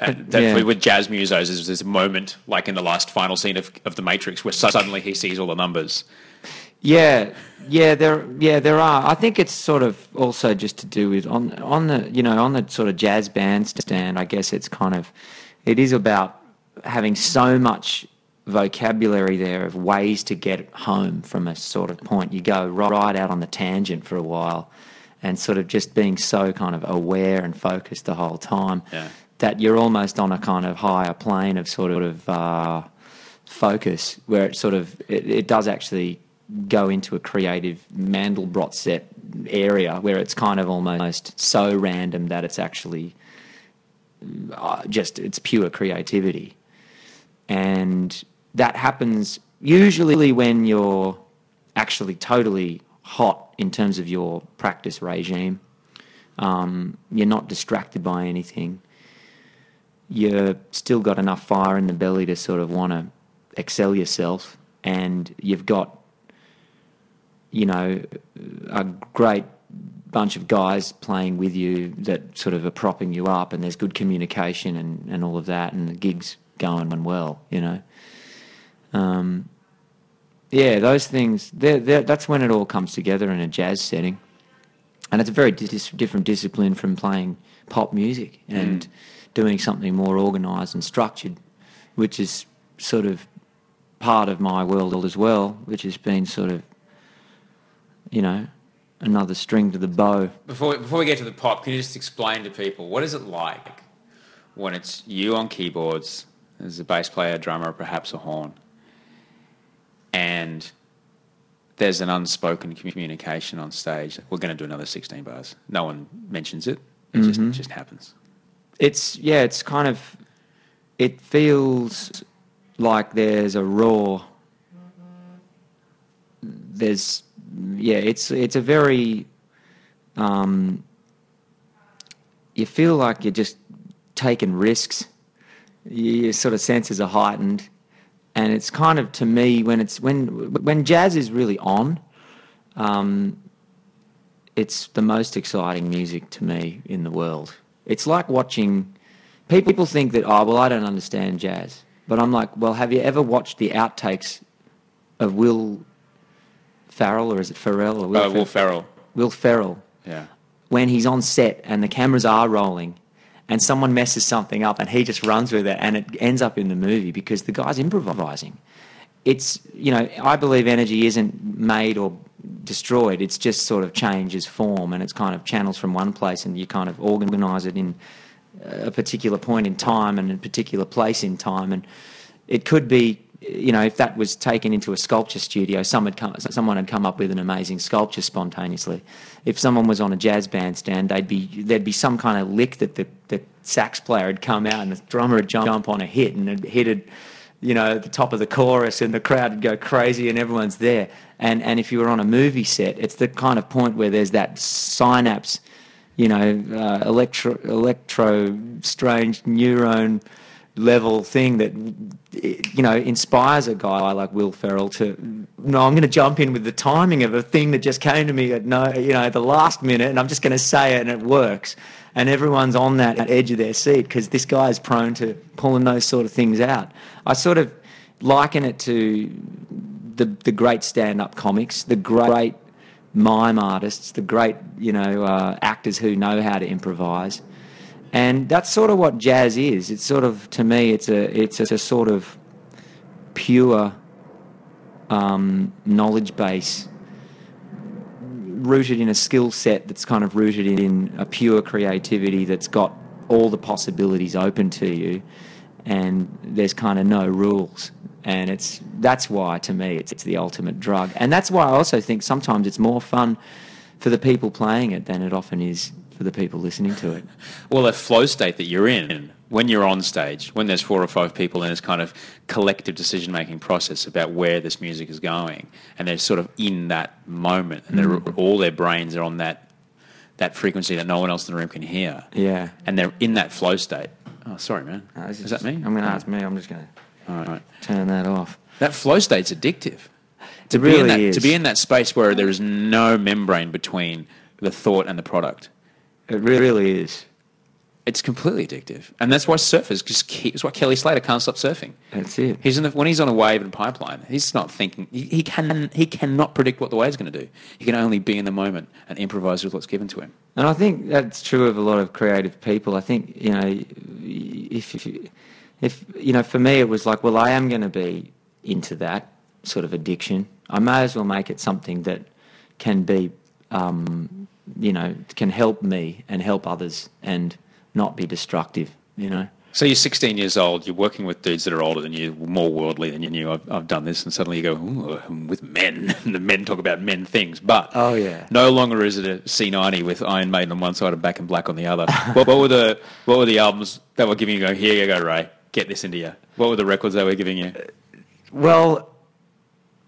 uh, that yeah. with jazz musos, there's this moment like in the last final scene of, of the Matrix where suddenly he sees all the numbers. yeah, yeah. There, yeah, there are. I think it's sort of also just to do with on on the you know on the sort of jazz bandstand. I guess it's kind of it is about having so much vocabulary there of ways to get home from a sort of point. You go right, out on the tangent for a while, and sort of just being so kind of aware and focused the whole time Yeah. that you're almost on a kind of higher plane of sort of uh, focus where it sort of it, it does actually go into a creative Mandelbrot set area where it's kind of almost so random that it's actually uh, just it's pure creativity and that happens usually when you're actually totally hot in terms of your practice regime um, you're not distracted by anything you've still got enough fire in the belly to sort of want to excel yourself, and you've got, you know, a great bunch of guys playing with you that sort of are propping you up, and there's good communication and, and all of that, and the gig's going well, you know. Um, yeah, those things, they're, they're, that's when it all comes together in a jazz setting. And it's a very dis- different discipline from playing pop music and doing something more organised and structured, which is sort of part of my world as well, which has been sort of, you know, another string to the bow. Before before we get to the pop, can you just explain to people what is it like when it's you on keyboards, as a bass player, drummer, perhaps a horn, and there's an unspoken communication on stage. We're going to do another 16 bars. No one mentions it. It just it just happens. it's yeah, it's kind of it feels like there's a raw there's yeah, it's it's a very um you feel like you're just taking risks. Your sort of senses are heightened. And it's kind of to me when it's when when jazz is really on, um, it's the most exciting music to me in the world. It's like watching. People think that oh well I don't understand jazz, but I'm like well have you ever watched the outtakes of Will Farrell or is it Farrell or Will, Uh, Will Fer- Ferrell. Will Ferrell Yeah. when he's on set and the cameras are rolling and someone messes something up and he just runs with it and it ends up in the movie because the guy's improvising. It's, you know, I believe energy isn't made or destroyed, it's just sort of changes form and it's kind of channels from one place and you kind of organize it in a particular point in time and a particular place in time. And it could be, you know, if that was taken into a sculpture studio, some had come, someone had come up with an amazing sculpture spontaneously. If someone was on a jazz bandstand, they'd be there'd be some kind of lick that the, the sax player had come out and the drummer would jump, on a hit and it hitted, you know, the top of the chorus and the crowd would go crazy and everyone's there. And and if you were on a movie set, it's the kind of point where there's that synapse you know, uh, electro, electro, strange neuron level thing that, you know, inspires a guy like Will Ferrell to, no, I'm going to jump in with the timing of a thing that just came to me at no, you know, the last minute, and I'm just going to say it, and it works. And everyone's on that edge of their seat because this guy is prone to pulling those sort of things out. I sort of liken it to the the great stand-up comics, the great mime artists, the great you know uh, actors who know how to improvise, and that's sort of what jazz is. It's sort of to me, it's a it's a, sort of pure um, knowledge base rooted in a skill set that's kind of rooted in a pure creativity that's got all the possibilities open to you and there's kind of no rules. And it's that's why to me it's, it's the ultimate drug. And that's why i also think sometimes it's more fun for the people playing it than it often is for the people listening to it Well, that flow state that you're in when you're on stage, when there's four or five people in this kind of collective decision making process about where this music is going, and they're sort of in that moment, and they're, mm. all their brains are on that that frequency that no one else in the room can hear. yeah And they're in that flow state. Oh, sorry, man. This is that me? i'm going to oh. ask me i'm just going to All right. turn that off That flow state's addictive. To It be in really that, is. To be in that space where there is no membrane between the thought and the product. It really is It's completely addictive, and that's why surfers just keep. It's why Kelly Slater can't stop surfing. that's it He's in the, when he's on a wave in pipeline. He's not thinking. He, he can he cannot predict what the wave's going to do. He can only be in the moment and improvise with what's given to him. And I think that's true of a lot of creative people. I think you know, if if, if you know, for me, it was like, well, I am going to be into that sort of addiction. I may as well make it something that can be, um, you know, can help me and help others and not be destructive. You know. So you're 16 years old. You're working with dudes that are older than you, more worldly than you. I've, I've done this, and suddenly you go Ooh, I'm with men. and the men talk about men things, but Oh, yeah. no longer is it a C90 with Iron Maiden on one side and Back in Black on the other. what, what were the what were the albums that were giving you? Go here, you go, Rai. Get this into you. What were the records they were giving you? Well,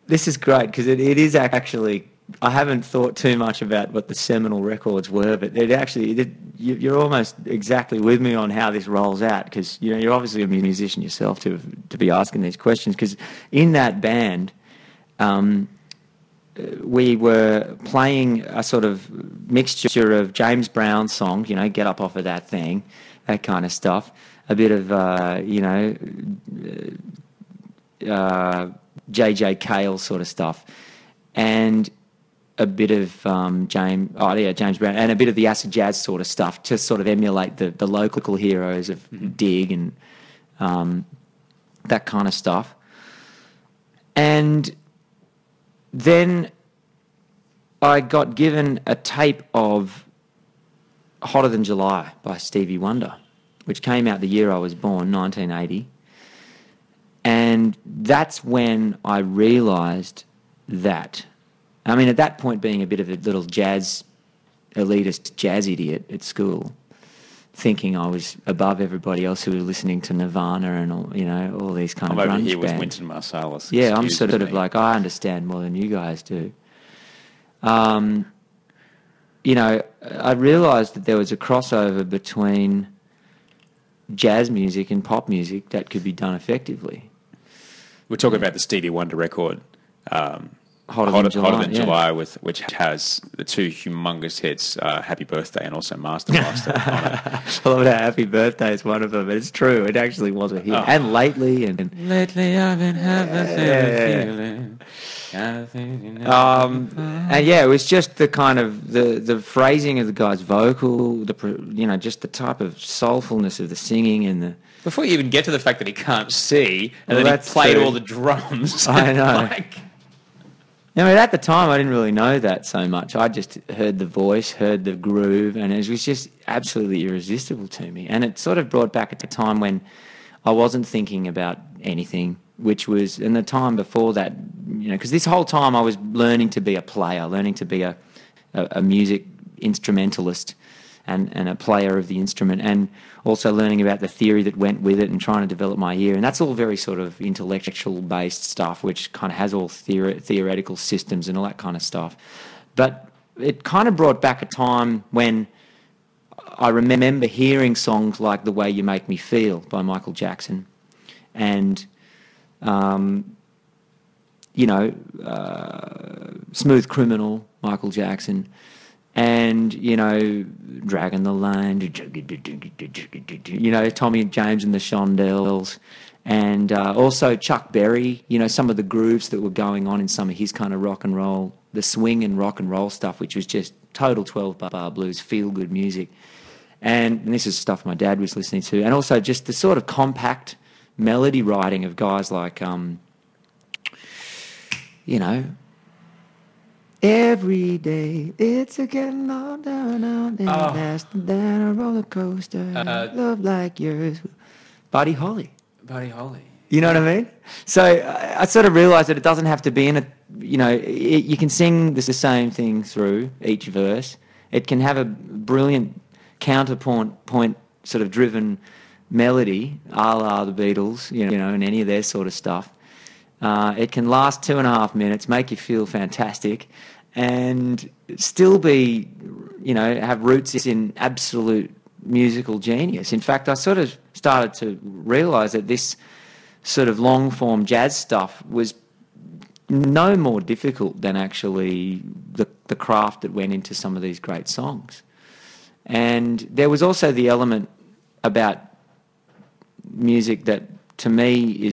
this is great because it, it is actually. I haven't thought too much about what the seminal records were, but it actually it, you, you're almost exactly with me on how this rolls out because you know you're obviously a musician yourself to to be asking these questions because in that band. Um, we were playing a sort of mixture of James Brown songs, you know, get up off of that thing, that kind of stuff. A bit of, uh, you know, uh, JJ Cale sort of stuff, and a bit of um, James, oh yeah, James Brown, and a bit of the acid jazz sort of stuff to sort of emulate the the local heroes of Dig and um, that kind of stuff. And then I got given a tape of Hotter Than July by Stevie Wonder, which came out the year I was born, 1980. And that's when I realised that. I mean, at that point, being a bit of a little jazz, elitist jazz idiot at school, thinking I was above everybody else who was listening to Nirvana and all, you know all these kind I'm of over grunge here with bands. Wynton Marsalis. Yeah, I'm sort of like I understand more than you guys do. Um, you know, I realised that there was a crossover between jazz music and pop music that could be done effectively. We're talking about the Stevie Wonder record, um, Hotter Than July, Hotter Than yeah. July, with which has the two humongous hits, uh, "Happy Birthday" and also "Master Blaster." I love that Happy Birthday is one of them. It's true. It actually was a hit. Oh. And lately, and Lately, I've been having Yeah. feeling. Um, and yeah, it was just the kind of the the phrasing of the guy's vocal, the you know, just the type of soulfulness of the singing and the. Before you even get to the fact that he can't see and Well, that he played true. all the drums, I know. like, I mean, at the time, I didn't really know that so much. I just heard the voice, heard the groove, and it was just absolutely irresistible to me. And it sort of brought back at a time when I wasn't thinking about anything, which was in the time before that, you know, because this whole time I was learning to be a player, learning to be a, a, a music instrumentalist and, and a player of the instrument, and also learning about the theory that went with it and trying to develop my ear. And that's all very sort of intellectual based stuff, which kind of has all theore- theoretical systems and all that kind of stuff. But it kind of brought back a time when I remember hearing songs like The Way You Make Me Feel by Michael Jackson and, um, you know, uh, Smooth Criminal, Michael Jackson, and, you know, Dragging the Line, you know, Tommy James and the Shondells, and uh, also Chuck Berry, you know, some of the grooves that were going on in some of his kind of rock and roll, the swing and rock and roll stuff, which was just total 12 bar blues, feel good music. And, and this is stuff my dad was listening to, and also just the sort of compact melody writing of guys like, um, you know, every day it's a getting on down, down, down, faster than a roller coaster. Uh, Love like yours, Buddy Holly. Buddy Holly. You know what I mean? So I, I sort of realised that it doesn't have to be in a, you know, it, you can sing this, the same thing through each verse. It can have a brilliant counterpoint point sort of driven melody, a la the Beatles, you know, you know, and any of their sort of stuff. Uh, it can last two and a half minutes, make you feel fantastic, and still be, you know, have roots in absolute musical genius. In fact, I sort of started to realise that this sort of long form jazz stuff was no more difficult than actually the, the craft that went into some of these great songs. And there was also the element about music that to me is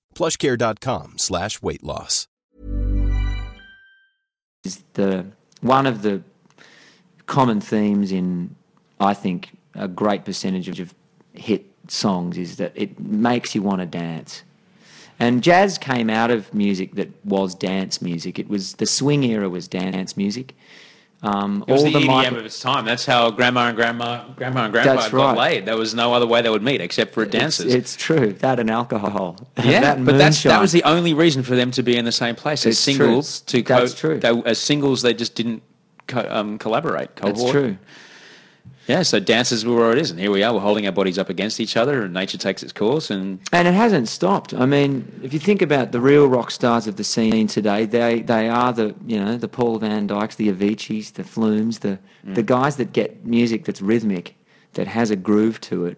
plushcare.com slash weight loss. is the one of the common themes in I think a great percentage of hit songs is that it makes you want to dance. And jazz came out of music that was dance music. It was the swing era was dance music. Um, It was the, EDM Michael- of its time. That's how grandma and grandma, grandma and grandpa That's got right. laid. There was no other way they would meet except for it's, dances. it's true that and alcohol. yeah, that but that's that was the only reason for them to be in the same place as It's true. singles. To co- That's true. They, as singles, they just didn't co- um, collaborate. That's true. Yeah, so dances were where it is, and here we are. We're holding our bodies up against each other, and nature takes its course. And And it hasn't stopped. I mean, if you think about the real rock stars of the scene today, they, they are the you know the Paul Van Dyks, the Aviciis, the Flumes, the the guys that get music that's rhythmic, that has a groove to it.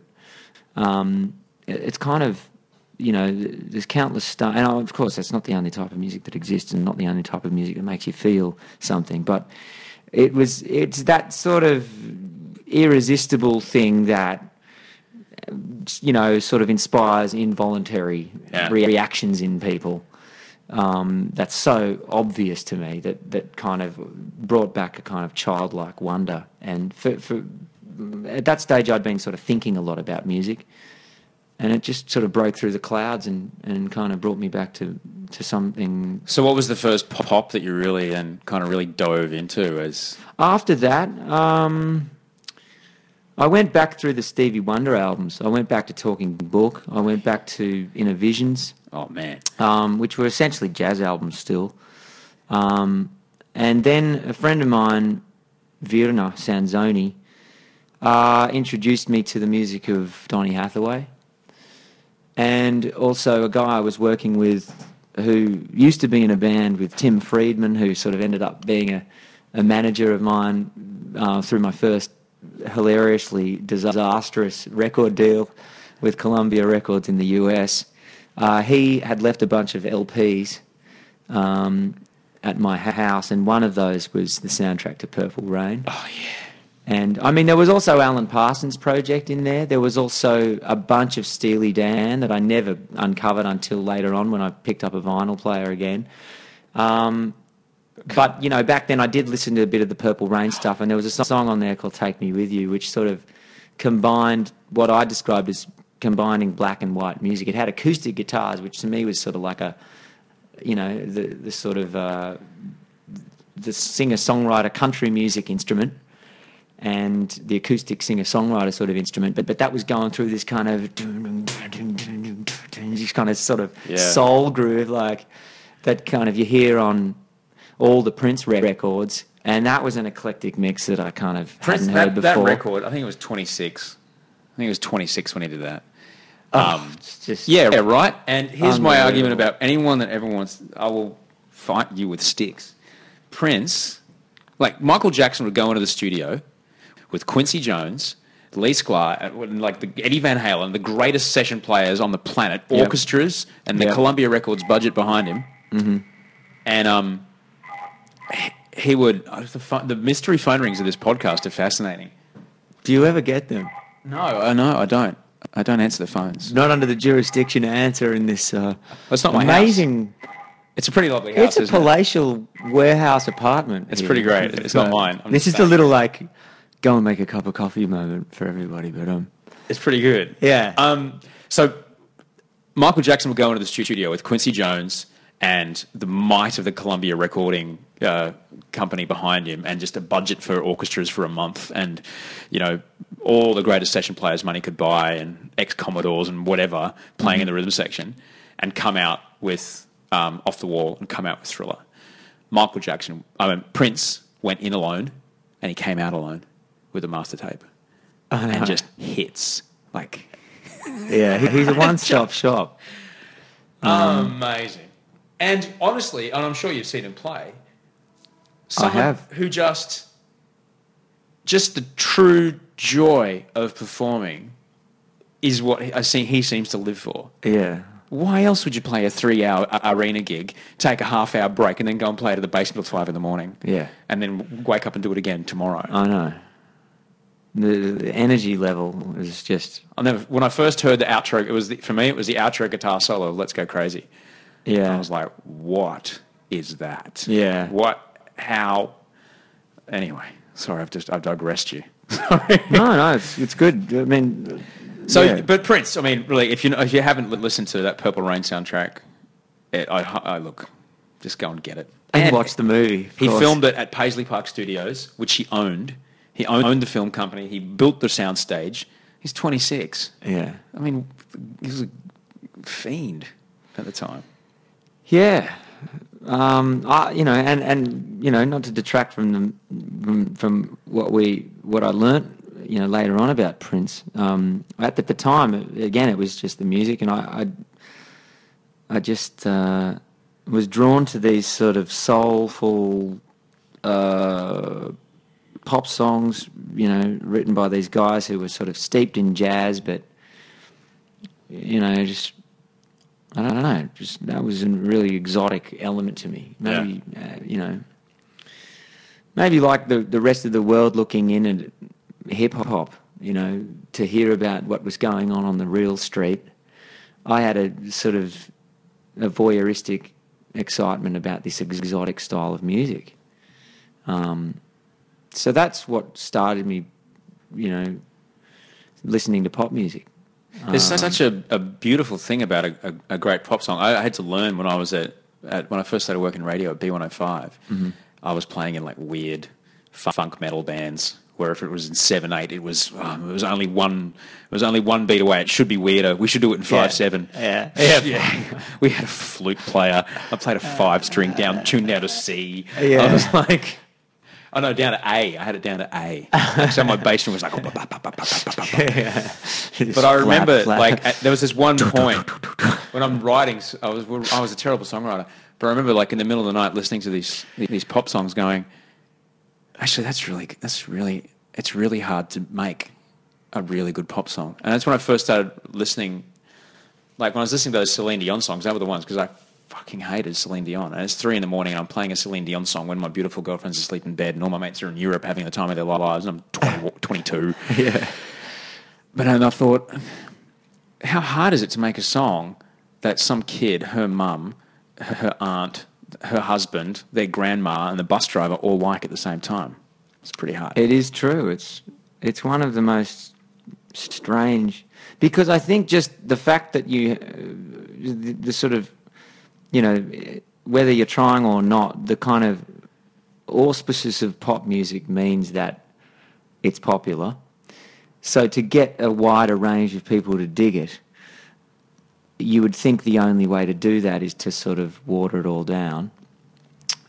Um, it- it's kind of you know there's countless stars, and of course that's not the only type of music that exists, and not the only type of music that makes you feel something. But it was it's that sort of irresistible thing that you know, sort of inspires involuntary Yeah. rea- reactions in people. Um, that's so obvious to me that that kind of brought back a kind of childlike wonder. And for, for at that stage, I'd been sort of thinking a lot about music, and it just sort of broke through the clouds and, and kind of brought me back to to something. so, what was the first pop that you really and kind of really dove into? As After that, um, I went back through the Stevie Wonder albums. I went back to Talking Book. I went back to Innervisions. oh man, um, which were essentially jazz albums still. Um, and then a friend of mine, Virna Sanzoni, uh, introduced me to the music of Donny Hathaway. And also a guy I was working with who used to be in a band with Tim Friedman, who sort of ended up being a, a manager of mine uh, through my first hilariously disastrous record deal with Columbia Records in the US. Uh, he had left a bunch of LPs um, at my house, and one of those was the soundtrack to Purple Rain. oh yeah, And I mean, there was also Alan Parsons Project in there. There was also a bunch of Steely Dan that I never uncovered until later on when I picked up a vinyl player again. Um, but you know, back then I did listen to a bit of the Purple Rain stuff, and there was a song on there called "Take Me With You," which sort of combined what I described as combining black and white music. It had acoustic guitars, which to me was sort of like a, you know, the the sort of uh, the singer songwriter country music instrument and the acoustic singer songwriter sort of instrument, but but that was going through this kind of this kind of sort of Yeah. soul groove, like that kind of you hear on all the Prince re- records, and that was an eclectic mix that I kind of Prince, hadn't heard that, that record. I think it was 26. I think it was 26 when he did that. um, it's just Yeah, yeah, right. And here's my argument about anyone that ever wants. I will fight you with sticks. Prince, like Michael Jackson, would go into the studio with Quincy Jones, Lee Sklar, and like the Eddie Van Halen, the greatest session players on the planet, Yep. orchestras, and the Yep. Columbia Records budget behind him. Mm-hmm. And um, he- would. uh, The, the mystery phone rings of this podcast are fascinating. Do you ever get them? No, I know I don't. I don't answer the phones. Not under the jurisdiction to answer in this uh, That's not my house. amazing. It's a pretty lovely house. It's a isn't it? palatial warehouse apartment. It's here. pretty great. It's not mine. I'm this is a little like go and make a cup of coffee moment for everybody, but um, It's pretty good. Yeah. Um, so Michael Jackson would go into the studio with Quincy Jones and the might of the Columbia recording uh, company behind him, and just a budget for orchestras for a month, and you know all the greatest session players money could buy, and ex Commodores and whatever playing in the rhythm section, and come out with um, off the wall and come out with Thriller. Michael Jackson, I mean Prince went in alone, and he came out alone with a master tape, and just hits like yeah, he's a one-stop shop. amazing. And honestly, and I'm sure you've seen him play. Someone have. Who just, just the true joy of performing, is what I see. He seems to live for. Yeah, Why else would you play a three-hour arena gig, take a half-hour break, and then go and play to the basement till five in the morning? Yeah. and then wake up and do it again tomorrow. I know. The, the energy level is just I'll never. When I first heard the outro, it was the, for me. It was the outro guitar solo. Let's go crazy. Yeah. I was like, what is that? Yeah. What? How? Anyway, sorry, I've just I've digressed you. Sorry. no, no, it's it's good. I mean, So, yeah. but Prince, I mean, really, if you know, if you haven't listened to that Purple Rain soundtrack, it, I, I look, just go and get it. and watch the movie. He course. filmed it at Paisley Park Studios, which he owned. He owned the film company. He built the soundstage. He's 26. Yeah, I mean, he was a fiend at the time. Yeah. Um, I, you know, and and you know, not to detract from the from, from what we what I learnt you know, later on about Prince. Um, at the, the time, again, it was just the music, and I, I, I just uh, was drawn to these sort of soulful uh, pop songs, you know, written by these guys who were sort of steeped in jazz, but you know, just I don't know, just that was a really exotic element to me. Maybe uh, you know, maybe like the the rest of the world looking in at hip hop, you know, to hear about what was going on on the real street. I had a sort of a voyeuristic excitement about this exotic style of music. Um, so that's what started me, you know, listening to pop music. There's um, such a, a beautiful thing about a, a, a great pop song. I, I had to learn when I was at, at when I first started working in radio at B105. Mm-hmm. I was playing in like weird funk metal bands. Where if it was in seven eight, it was um, it was only one it was only one beat away. It should be weirder. We should do it in five seven. Yeah. yeah. we had a flute player. I played a uh, five string down, uh, tuned down to C. Yeah. I was like, Oh no, down to A. I had it down to A. So my bass drum was like, oh, bah, bah, bah, bah, bah, bah, bah. Yeah. but I remember like at, there was this one point when I'm writing. I was I was a terrible songwriter, but I remember like in the middle of the night listening to these these pop songs, going, actually that's really that's really it's really hard to make a really good pop song, and that's when I first started listening. Like when I was listening to those Celine Dion songs, they were the ones because I fucking hated Celine Dion. And it's three in the morning, and I'm playing a Celine Dion song when my beautiful girlfriend's asleep in bed, and all my mates are in Europe having the time of their lives, and I'm 20, 22. Yeah. But then I thought, how hard is it to make a song that some kid, her mum, her- her aunt, her husband, their grandma, and the bus driver all like at the same time? It's pretty hard. It is true. It's it's one of the most strange because I think just the fact that you uh, the, the sort of you know whether you're trying or not, the kind of auspices of pop music means that it's popular. So to get a wider range of people to dig it, you would think the only way to do that is to sort of water it all down.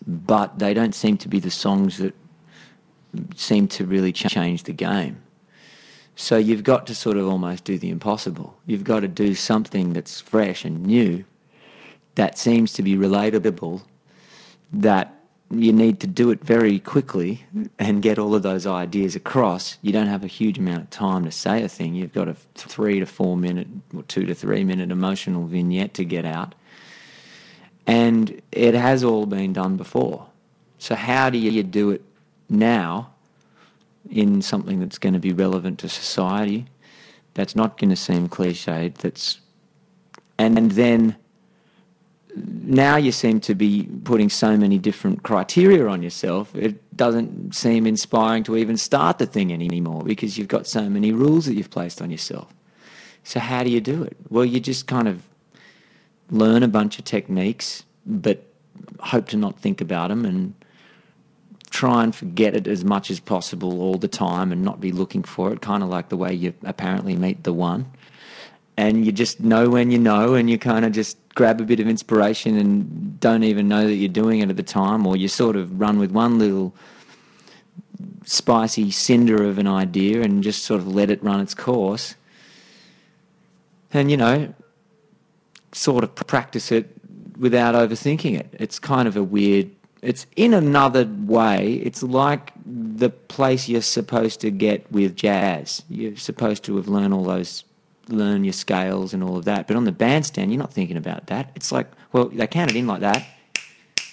But they don't seem to be the songs that seem to really ch- change the game. So you've got to sort of almost do the impossible. You've got to do something that's fresh and new, that seems to be relatable, that you need to do it very quickly and get all of those ideas across. You don't have a huge amount of time to say a thing. You've got a three to four minute or two to three minute emotional vignette to get out. And it has all been done before. So how do you do it now in something that's going to be relevant to society, that's not going to seem cliched, that's and, and then now you seem to be putting so many different criteria on yourself, it doesn't seem inspiring to even start the thing any- anymore because you've got so many rules that you've placed on yourself. So how do you do it? Well, you just kind of learn a bunch of techniques, but hope to not think about them and try and forget it as much as possible all the time and not be looking for it, kind of like the way you apparently meet the one. And you just know when you know, and you kind of just grab a bit of inspiration and don't even know that you're doing it at the time, or you sort of run with one little spicy cinder of an idea and just sort of let it run its course. And, you know, sort of practice it without overthinking it. It's kind of a weird. It's in another way. It's like the place you're supposed to get with jazz. You're supposed to have learned all those, learn your scales and all of that. But on the bandstand, you're not thinking about that. It's like, well, they count it in like that.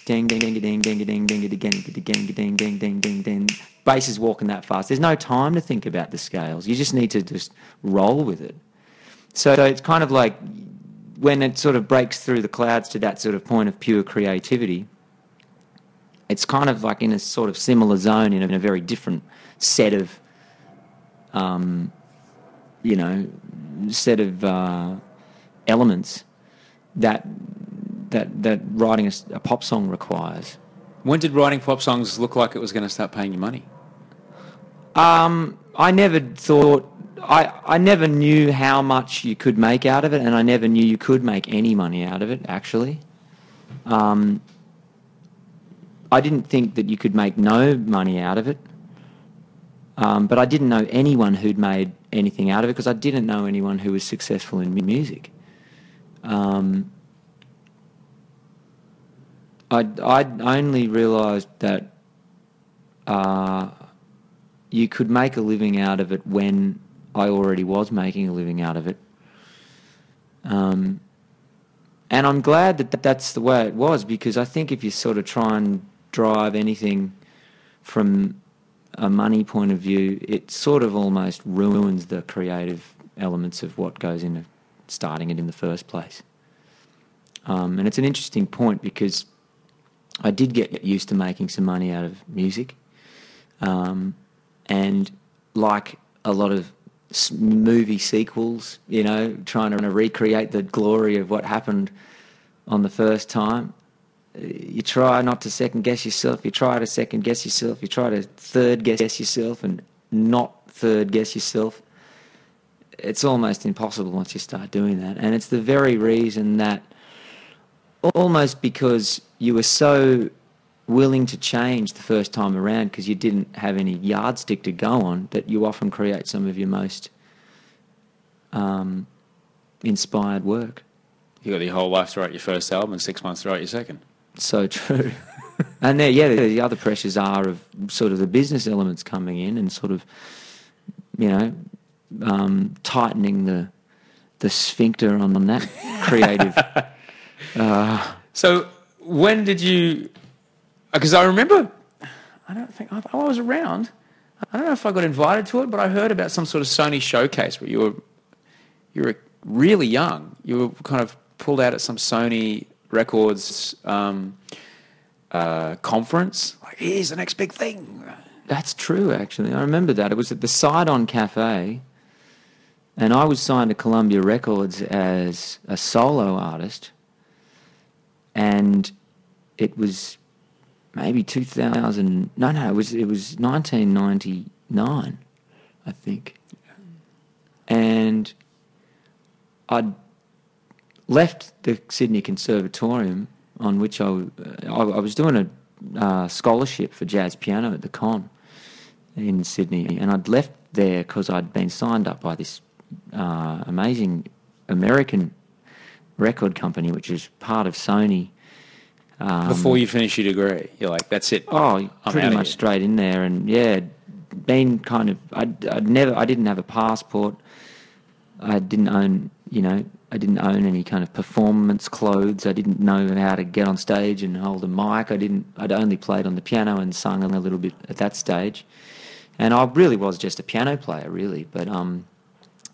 Ding ding ding ding ding ding ding ding ding ding ding ding ding ding ding. Bass is walking that fast. There's no time to think about the scales. You just need to just roll with it. So it's kind of like when it sort of breaks through the clouds to that sort of point of pure creativity, it's kind of like in a sort of similar zone in a, in a very different set of, um, you know, set of uh, elements that that that writing a pop song requires. When did writing pop songs look like it was going to start paying you money? Um, I never thought I I never knew how much you could make out of it, and I never knew you could make any money out of it. Actually, um, I didn't think that you could make no money out of it. Um, but I didn't know anyone who'd made anything out of it because I didn't know anyone who was successful in music. Um, I I only realised that uh, you could make a living out of it when I already was making a living out of it. Um, and I'm glad that that's the way it was because I think if you sort of try and drive anything from a money point of view, it sort of almost ruins the creative elements of what goes into starting it in the first place. Um, and it's an interesting point because I did get used to making some money out of music. Um, and like a lot of movie sequels, you know, trying to recreate the glory of what happened on the first time, you try not to second guess yourself. You try to second guess yourself. You try to third guess yourself and not third guess yourself. It's almost impossible once you start doing that. And it's the very reason that almost because you were so willing to change the first time around because you didn't have any yardstick to go on that you often create some of your most um, inspired work. You got your whole life to write your first album and six months to write your second. So true. and there, yeah, the other pressures are of sort of the business elements coming in and sort of, you know, um, tightening the the sphincter on, on that creative. So when did you? Because I remember, I don't think I, I was around. I don't know if I got invited to it, but I heard about some sort of Sony showcase where you were you were really young. You were kind of pulled out at some Sony Records um, uh, conference. Like, here's the next big thing. That's true, actually. I remember that. It was at the Sidon Cafe, and I was signed to Columbia Records as a solo artist, and it was maybe 2000. No, no, it was it was 1999, I think, and I'd left the Sydney Conservatorium, on which I, I was doing a uh, scholarship for jazz piano at the Con in Sydney, and I'd left there because I'd been signed up by this uh, amazing American record company, which is part of Sony. Before you finish your degree, you're like, that's it. Oh, I'm pretty much here. straight in there, and yeah, been kind of. I'd, I'd never. I didn't have a passport. I didn't own. You know, I didn't own any kind of performance clothes. I didn't know how to get on stage and hold a mic. I didn't. I'd only played on the piano and sung a little bit at that stage, and I really was just a piano player, really. But um,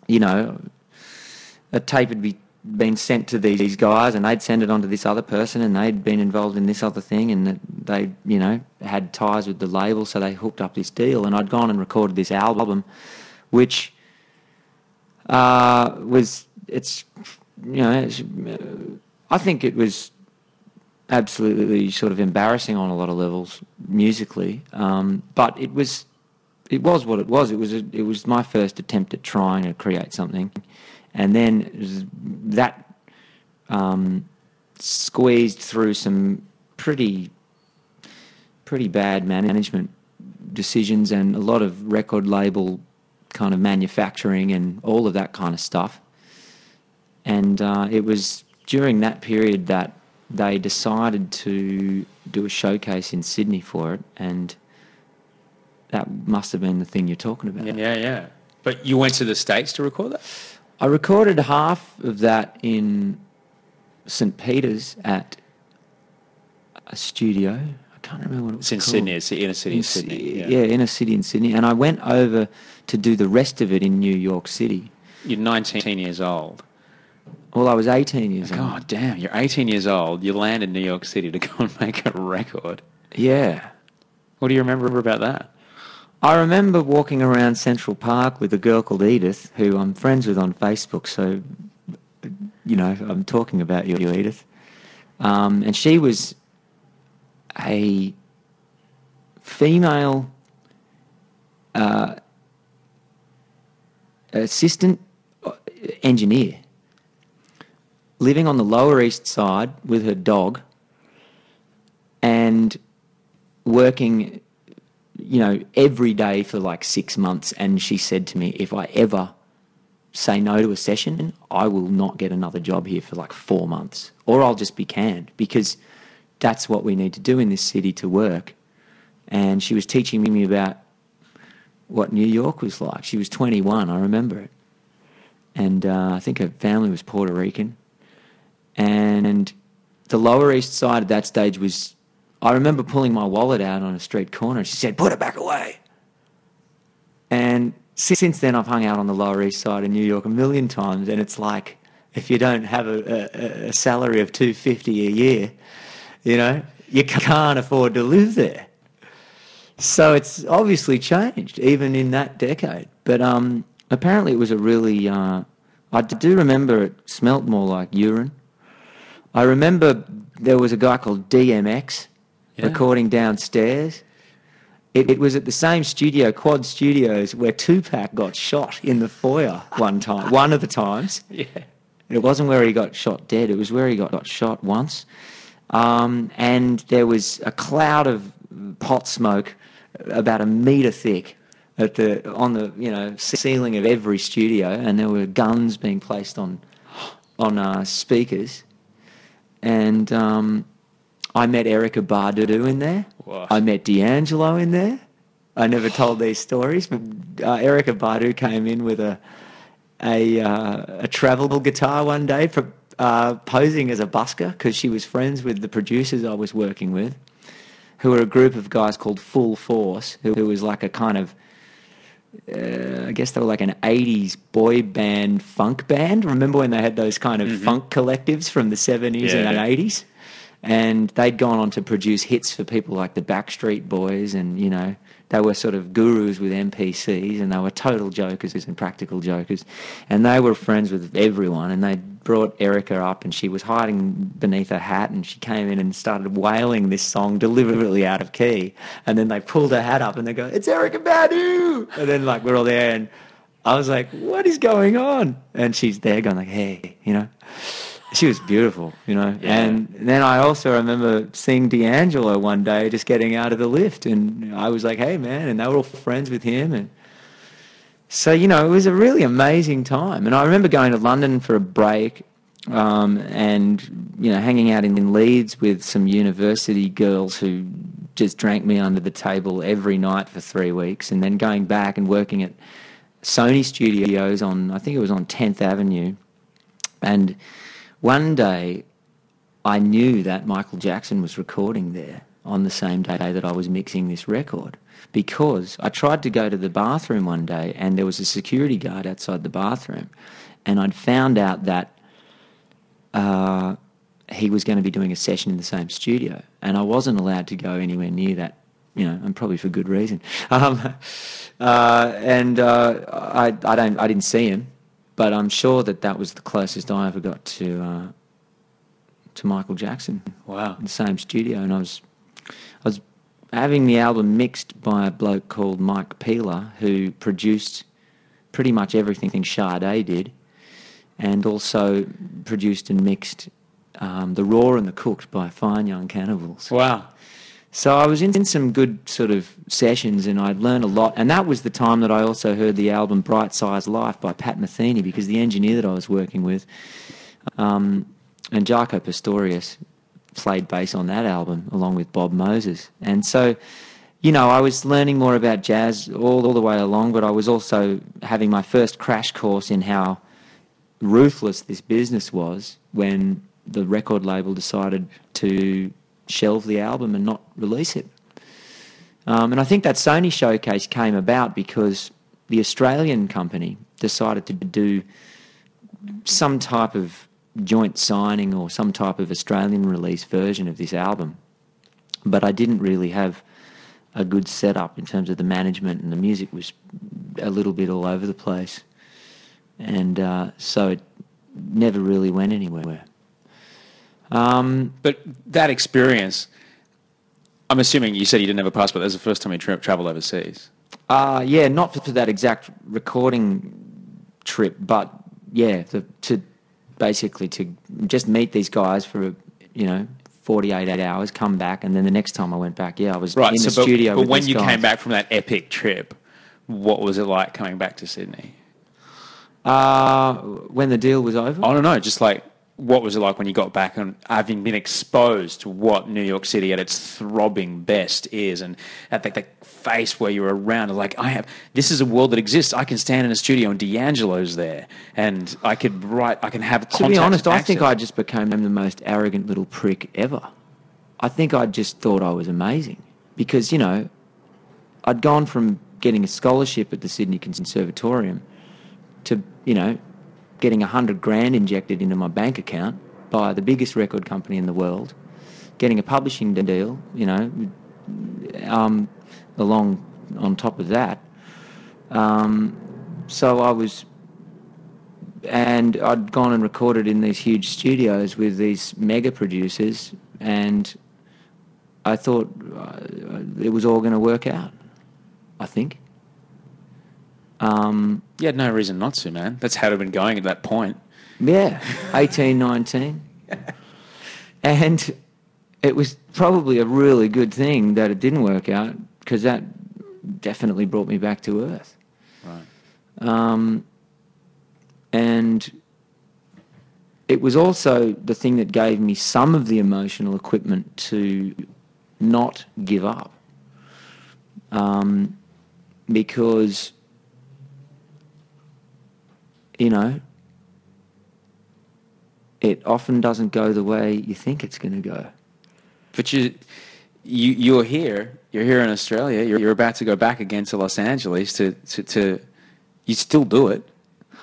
you know, a tape had be, been sent to these, these guys and they'd send it on to this other person and they'd been involved in this other thing and they, you know, had ties with the label so they hooked up this deal and I'd gone and recorded this album which uh, was, it's, you know, it's, uh, I think it was absolutely sort of embarrassing on a lot of levels musically, um, but it was it was what it was. It was a, it was my first attempt at trying to create something, and then that um, squeezed through some pretty pretty bad management decisions and a lot of record label kind of manufacturing and all of that kind of stuff. And uh, it was during that period that they decided to do a showcase in Sydney for it, and that must have been the thing you're talking about. Yeah, yeah. But you went to the States to record that? I recorded half of that in St. Peter's at a studio. I can't remember what it was It's in called. Sydney. It's the inner city In Sy- Sydney. yeah. inner city in Sydney. And I went over to do the rest of it in New York City. You're 19 years old. Well, I was 18 years old. God damn, you're 18 years old. You land in New York City to go and make a record. Yeah. What do you remember about that? I remember walking around Central Park with a girl called Edith, who I'm friends with on Facebook. So, you know, I'm talking about you, Edith. Um, and she was a female uh, assistant engineer living on the Lower East Side with her dog and working you know, every day for like six months. And she said to me, if I ever say no to a session, I will not get another job here for like four months, or I'll just be canned because that's what we need to do in this city to work. And she was teaching me about what New York was like. She was 21, I remember it. And uh, I think her family was Puerto Rican. And the Lower East Side at that stage was, I remember pulling my wallet out on a street corner. She said, put it back away. And since then, I've hung out on the Lower East Side in New York a million times. And it's like, if you don't have a, a, a salary of 250 a year, you know, you can't afford to live there. So it's obviously changed, even in that decade. But um, apparently, it was a really. Uh, I do remember it smelt more like urine. I remember there was a guy called DMX Yeah. recording downstairs. It, it was at the same studio, Quad Studios, where Tupac got shot in the foyer one time, one of the times. Yeah. It wasn't where he got shot dead. It was where he got, got shot once. Um, and there was a cloud of pot smoke about a metre thick at the on the you know ceiling of every studio, and there were guns being placed on on uh, speakers. And um, I met Erykah Badu in there. I met D'Angelo in there. I never told these stories, but uh, Erykah Badu came in with a a, uh, a travel guitar one day for uh, posing as a busker because she was friends with the producers I was working with, who were a group of guys called Full Force, who, who was like a kind of, uh, I guess they were like an 80s boy band funk band. Remember when they had those kind of funk collectives from the 70s Yeah. and 80s? And they'd gone on to produce hits for people like the Backstreet Boys, and you know they were sort of gurus with MPCs, and they were total jokers and practical jokers, and they were friends with everyone. And they brought Erykah up, and she was hiding beneath her hat, and she came in and started wailing this song deliberately out of key. And then they pulled her hat up, and they go, "It's Erykah Badu!" And then like we're all there, and I was like, "What is going on?" And she's there going like, "Hey," you know. She was beautiful, you know. And then I also remember seeing D'Angelo one day just getting out of the lift, and I was like, "Hey, man!" And they were all friends with him, and so you know, it was a really amazing time. And I remember going to London for a break, um, and you know, hanging out in, Leeds with some university girls who just drank me under the table every night for three weeks, and then going back and working at Sony Studios on, I think it was on 10th Avenue, and one day I knew that Michael Jackson was recording there on the same day that I was mixing this record because I tried to go to the bathroom one day and there was a security guard outside the bathroom and I'd found out that uh, he was going to be doing a session in the same studio and I wasn't allowed to go anywhere near that you know, and probably for good reason. Um, uh, and uh, I, I don't, I didn't see him, but I'm sure that that was the closest I ever got to uh, to Michael Jackson. Wow. in the same studio, and I was I was having the album mixed by a bloke called Mike Pela, who produced pretty much everything Sade did, and also produced and mixed um, the Raw and the Cooked by Fine Young Cannibals. Wow. So I was in, in some good sort of sessions and I'd learned a lot. And that was the time that I also heard the album Bright Size Life by Pat Metheny because the engineer that I was working with um, and Jaco Pastorius played bass on that album along with Bob Moses. And so, you know, I was learning more about jazz all, all the way along, but I was also having my first crash course in how ruthless this business was when the record label decided to shelve the album and not release it. Um, and I think that Sony showcase came about because the Australian company decided to do some type of joint signing or some type of Australian release version of this album. But I didn't really have a good setup in terms of the management, and the music was a little bit all over the place. And uh, so it never really went anywhere. Um, But that experience, I'm assuming you said you didn't have a passport. That was the first time you tra- traveled overseas. Uh, yeah, not for, for that exact recording trip, but yeah, the, to basically to just meet these guys for you know 48 eight hours, come back, and then the next time I went back, yeah, I was Right. in so the but, studio. but when you guys. came back from that epic trip, what was it like coming back to Sydney? uh, when the deal was over, I don't know. Just like what was it like when you got back and having been exposed to what New York City at its throbbing best is, and at the, the face where you're around, like I have. This is a world that exists. I can stand in a studio and D'Angelo's there, and I could write. I can have. to be honest, I think. I just became the most arrogant little prick ever. I think I just thought I was amazing because you know, I'd gone from getting a scholarship at the Sydney Conservatorium to you know, getting a hundred grand injected into my bank account by the biggest record company in the world, getting a publishing deal, you know, um, along on top of that. Um, so I was and I'd gone and recorded in these huge studios with these mega producers, and I thought uh, it was all going to work out. I think. Um, You had no reason not to, man. That's how it had been going at that point. yeah, 18, 19. and it was probably a really good thing that it didn't work out because that definitely brought me back to earth. Right. Um, and it was also the thing that gave me some of the emotional equipment to not give up. Um, because, you know, it often doesn't go the way you think it's going to go. But you, you, you're here. You're here in Australia. You're, you're about to go back again to Los Angeles to, to, to you still do it.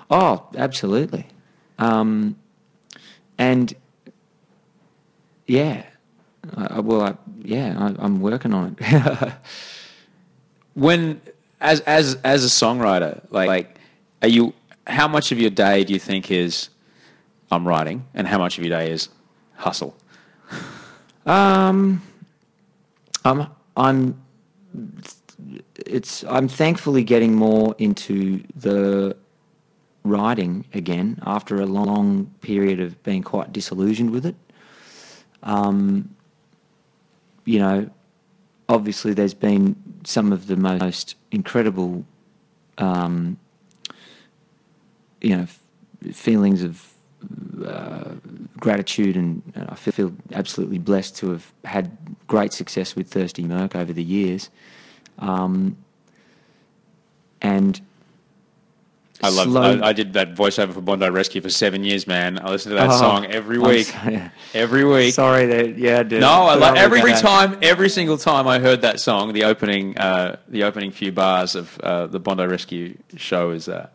Oh, absolutely. Um, and yeah, I, I- well, I, yeah, I, I'm working on it. When, as, as, as a songwriter, like, like, are you, how much of your day do you think is I'm writing and how much of your day is hustle? um, I'm, I'm, it's, I'm thankfully getting more into the writing again after a long period of being quite disillusioned with it. Um, you know, obviously there's been some of the most incredible, um, you know, feelings of uh, gratitude, and I feel absolutely blessed to have had great success with Thirsty Merc over the years. Um, and I love. slow- I, I did that voiceover for Bondi Rescue for seven years, man. I listened to that Oh, song every week. Every week. Sorry that yeah, dude. No, I like every time, every single time I heard that song. The opening, uh, the opening few bars of uh, the Bondi Rescue show is. Uh,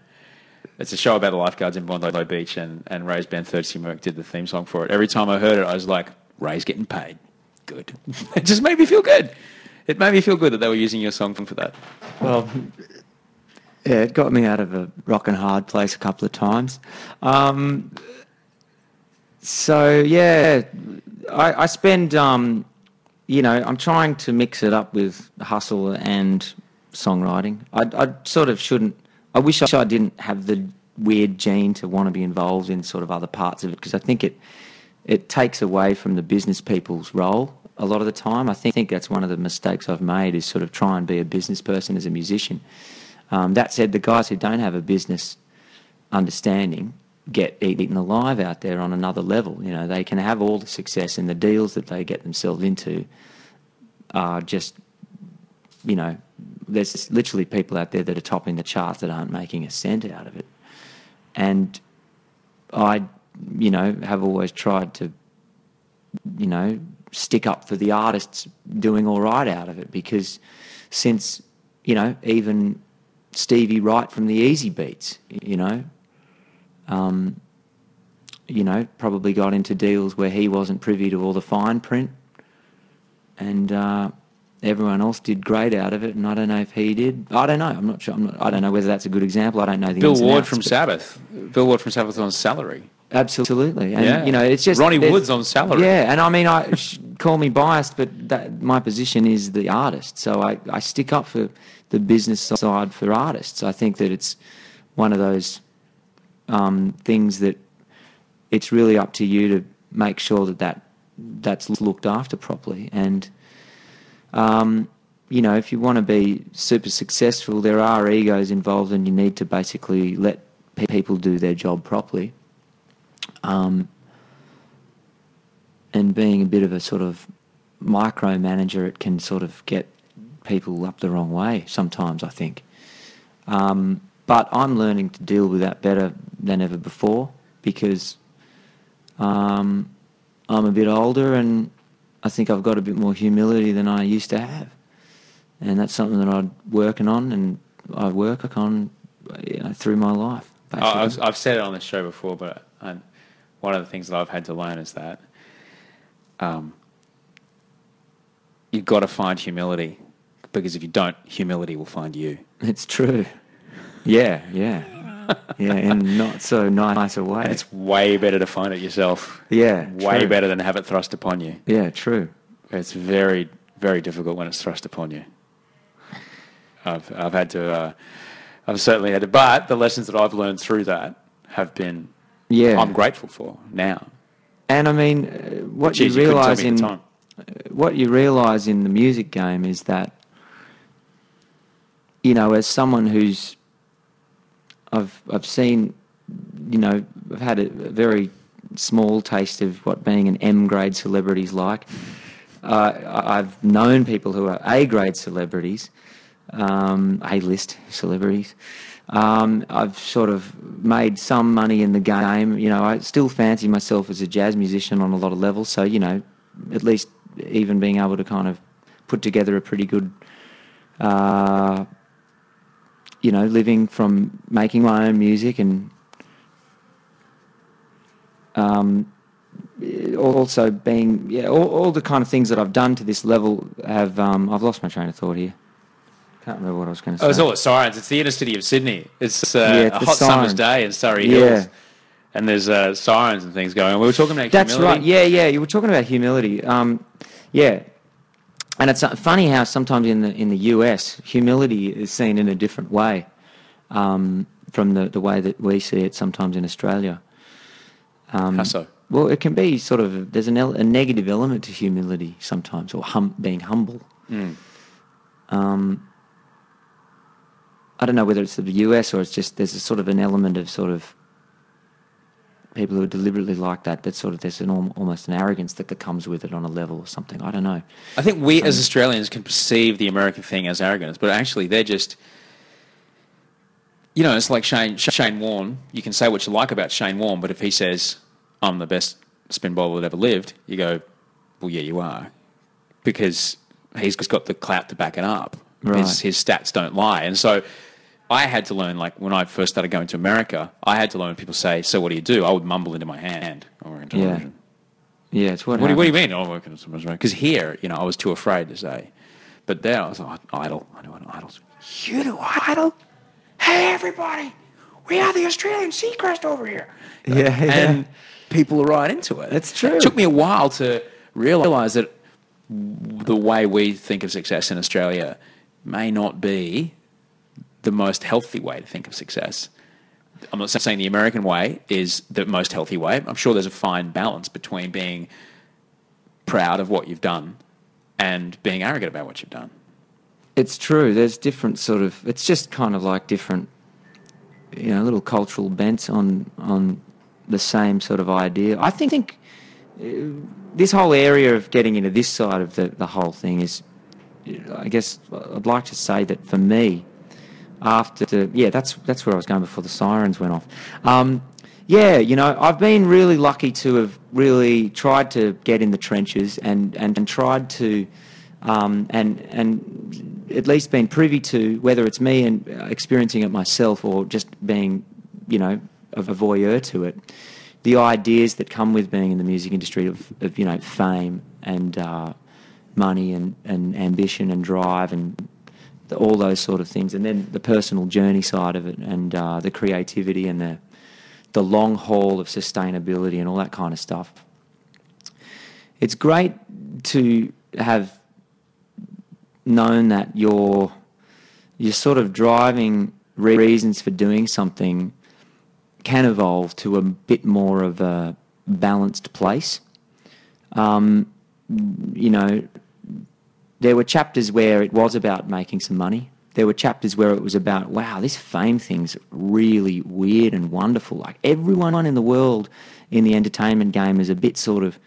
it's a show about the lifeguards in Bondi Beach, and, and Rai's band Thirsty Merc did the theme song for it. Every time I heard it, I was like, Rai's getting paid. Good. it just made me feel good. It made me feel good that they were using your song for that. Well, yeah, it got me out of a rock and hard place a couple of times. Um, so yeah, I, I spend, um, you know, I'm trying to mix it up with hustle and songwriting. I, I sort of shouldn't. I wish I didn't have the weird gene to want to be involved in sort of other parts of it because I think it it takes away from the business people's role a lot of the time. I think, that's one of the mistakes I've made is sort of try and be a business person as a musician. Um, that said, the guys who don't have a business understanding get eaten alive out there on another level. You know, they can have all the success and the deals that they get themselves into are just, you know, there's literally people out there that are topping the charts that aren't making a cent out of it. And I, you know, have always tried to, you know, stick up for the artists doing all right out of it because since, you know, even Stevie Wright from the Easybeats, you know, um, you know, probably got into deals where he wasn't privy to all the fine print, and uh, everyone else did great out of it. And I don't know if he did. I don't know. I'm not sure. I'm not, I don't know whether that's a good example. I don't know the Bill Ward outs, from Sabbath. Bill Ward from Sabbath on salary. Absolutely, and Yeah. you know, it's just Ronnie Wood's on salary. Yeah, and I mean, I call me biased, but that, my position is the artist, so I, I stick up for the business side for artists. I think that it's one of those um, things that it's really up to you to make sure that that that's looked after properly. And um, you know, if you want to be super successful, there are egos involved, and you need to basically let pe- people do their job properly. Um, and being a bit of a sort of micromanager, it can sort of get people up the wrong way sometimes, I think. Um, but I'm learning to deal with that better than ever before because um, I'm a bit older and I think I've got a bit more humility than I used to have. And that's something that I'm working on and I work on you know, through my life. Basically. I've, I've said it on the show before, but I, one of the things that I've had to learn is that um, you've got to find humility because if you don't, humility will find you. It's true. Yeah, yeah. Yeah, in not so nice a way. And it's way better to find it yourself. yeah, Way true. better than have it thrust upon you. Yeah, true. It's very, very difficult when it's thrust upon you. I've, I've had to, uh, I've certainly had to, but the lessons that I've learned through that have been, Yeah. I'm grateful for now. And I mean, uh, what Geez, you you couldn't tell realise in what you realise in the music game is that you know, as someone who's I've I've seen, you know, I've had a, very small taste of what being an M grade celebrity is like. Uh, I've known people who are A grade celebrities, um, A list celebrities. Um, I've sort of made some money in the game. You know, I still fancy myself as a jazz musician on a lot of levels. So, you know, at least even being able to kind of put together a pretty good, uh, you know, living from making my own music and um, also being, yeah, all, all the kind of things that I've done to this level have, um, I've lost my train of thought here. Can't remember what I was going to say. Oh, it's all at Sirens. It's the inner city of Sydney. It's uh, Yeah, it's a hot summer's day in Surrey Yeah. Hills. And there's uh, sirens and things going on. We were talking about That's humility. right. Yeah, yeah. You were talking about humility. Um, yeah, and it's funny how sometimes in the in the US, humility is seen in a different way um, from the, the way that we see it sometimes in Australia. Um, How so? Well, it can be sort of there's an el- a negative element to humility sometimes, or hum- being humble. Um, I don't know whether it's the US or it's just there's a sort of an element of sort of people who are deliberately like that. That sort of there's an almost an arrogance that, that comes with it on a level or something. I don't know. I think we as um, Australians can perceive the American thing as arrogance, but actually they're just, you know, it's like Shane Shane Warne. You can say what you like about Shane Warne, but if he says I'm the best spin bowler that ever lived, you go, well, yeah, you are, because he's got the clout to back it up. Right. His, his stats don't lie, and so. I had to learn, like when I first started going to America, I had to learn people say, "So what do you do?" I would mumble into my hand. "I'm working Yeah. Yeah, it's what. What do, you, what do you mean? Oh, I'm working at someone's Because here, you know, I was too afraid to say. But there, I was like, idol. I know what idol's. You do idol? Hey, everybody! We are the Australian Seacrest over here. Yeah, yeah. And people are right into it. That's true. It took me a while to realize that the way we think of success in Australia may not be the most healthy way to think of success. I'm not saying the American way is the most healthy way. I'm sure there's a fine balance between being proud of what you've done and being arrogant about what you've done. It's true. There's different sort of. It's just kind of like different, you know, little cultural bents on on the same sort of idea. I think, think uh, this whole area of getting into this side of the the whole thing is, I guess, I'd like to say that for me, after the, yeah, that's that's where I was going before the sirens went off. Um, yeah, you know, I've been really lucky to have really tried to get in the trenches and and, and tried to. Um, and and at least been privy to whether it's me and uh, experiencing it myself or just being, you know, a voyeur to it, the ideas that come with being in the music industry of, of you know fame and uh, money and, and ambition and drive and the, all those sort of things, and then the personal journey side of it and uh, the creativity and the the long haul of sustainability and all that kind of stuff. It's great to have known that you're you're sort of driving re- reasons for doing something can evolve to a bit more of a balanced place. Um, you know, there were chapters where it was about making some money. There were chapters where it was about, wow, this fame thing's really weird and wonderful. Like everyone in the world in the entertainment game is a bit sort of,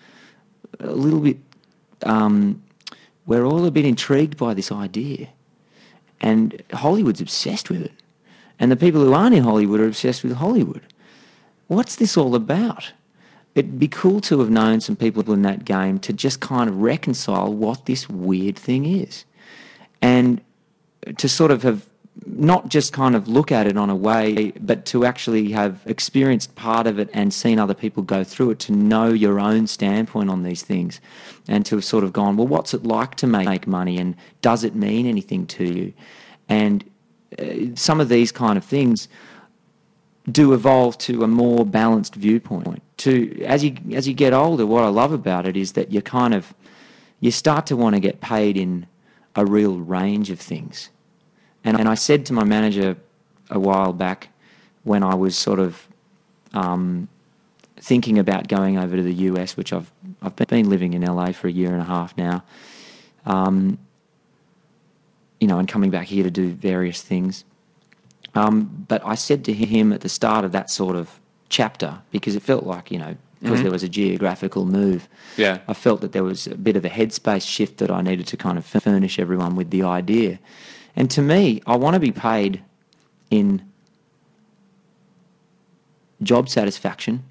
a little bit, um, we're all a bit intrigued by this idea. And Hollywood's obsessed with it. And the people who aren't in Hollywood are obsessed with Hollywood. What's this all about? It'd be cool to have known some people in that game to just kind of reconcile what this weird thing is. And to sort of have not just kind of look at it on a way, but to actually have experienced part of it and seen other people go through it, to know your own standpoint on these things, and to have sort of gone, well, what's it like to make money, and does it mean anything to you? And uh, some of these kind of things do evolve to a more balanced viewpoint. To as you as you get older, what I love about it is that you kind of you start to want to get paid in a real range of things. And, and I said to my manager a while back when I was sort of um, thinking about going over to the US, which I've I've been living in LA for a year and a half now, um, you know, and coming back here to do various things. Um, but I said to him at the start of that sort of chapter, because it felt like, you know, because there was a geographical move, Yeah. I felt that there was a bit of a headspace shift that I needed to kind of furnish everyone with the idea. And to me, I want to be paid in job satisfaction,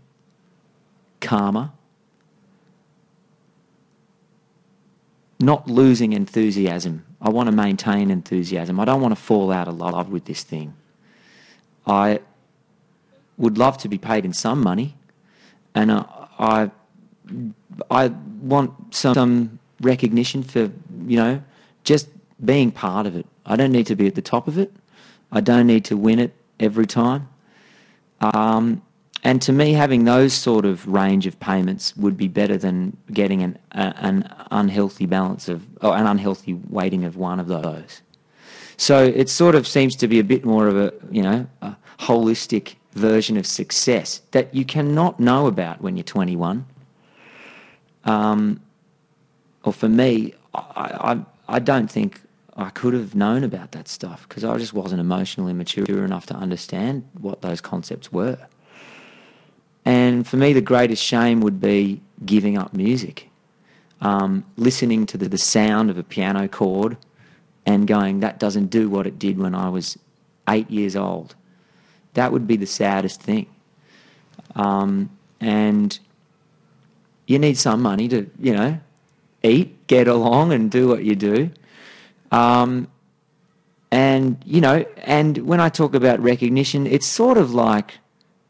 karma, not losing enthusiasm. I want to maintain enthusiasm. I don't want to fall out of love with this thing. I would love to be paid in some money, and uh, I I want some, some recognition for you know just being part of it. I don't need to be at the top of it. I don't need to win it every time. Um, and to me, having those sort of range of payments would be better than getting an a, an unhealthy balance of or an unhealthy weighting of one of those. So it sort of seems to be a bit more of a you know a holistic version of success that you cannot know about when you're 21. Um, or for me, I, I I don't think I could have known about that stuff because I just wasn't emotionally mature enough to understand what those concepts were. And for me, the greatest shame would be giving up music, um, listening to the, the sound of a piano chord and going, that doesn't do what it did when I was eight years old. That would be the saddest thing. Um, and you need some money to, you know, eat, get along, and do what you do. Um, and, you know, and when I talk about recognition, it's sort of like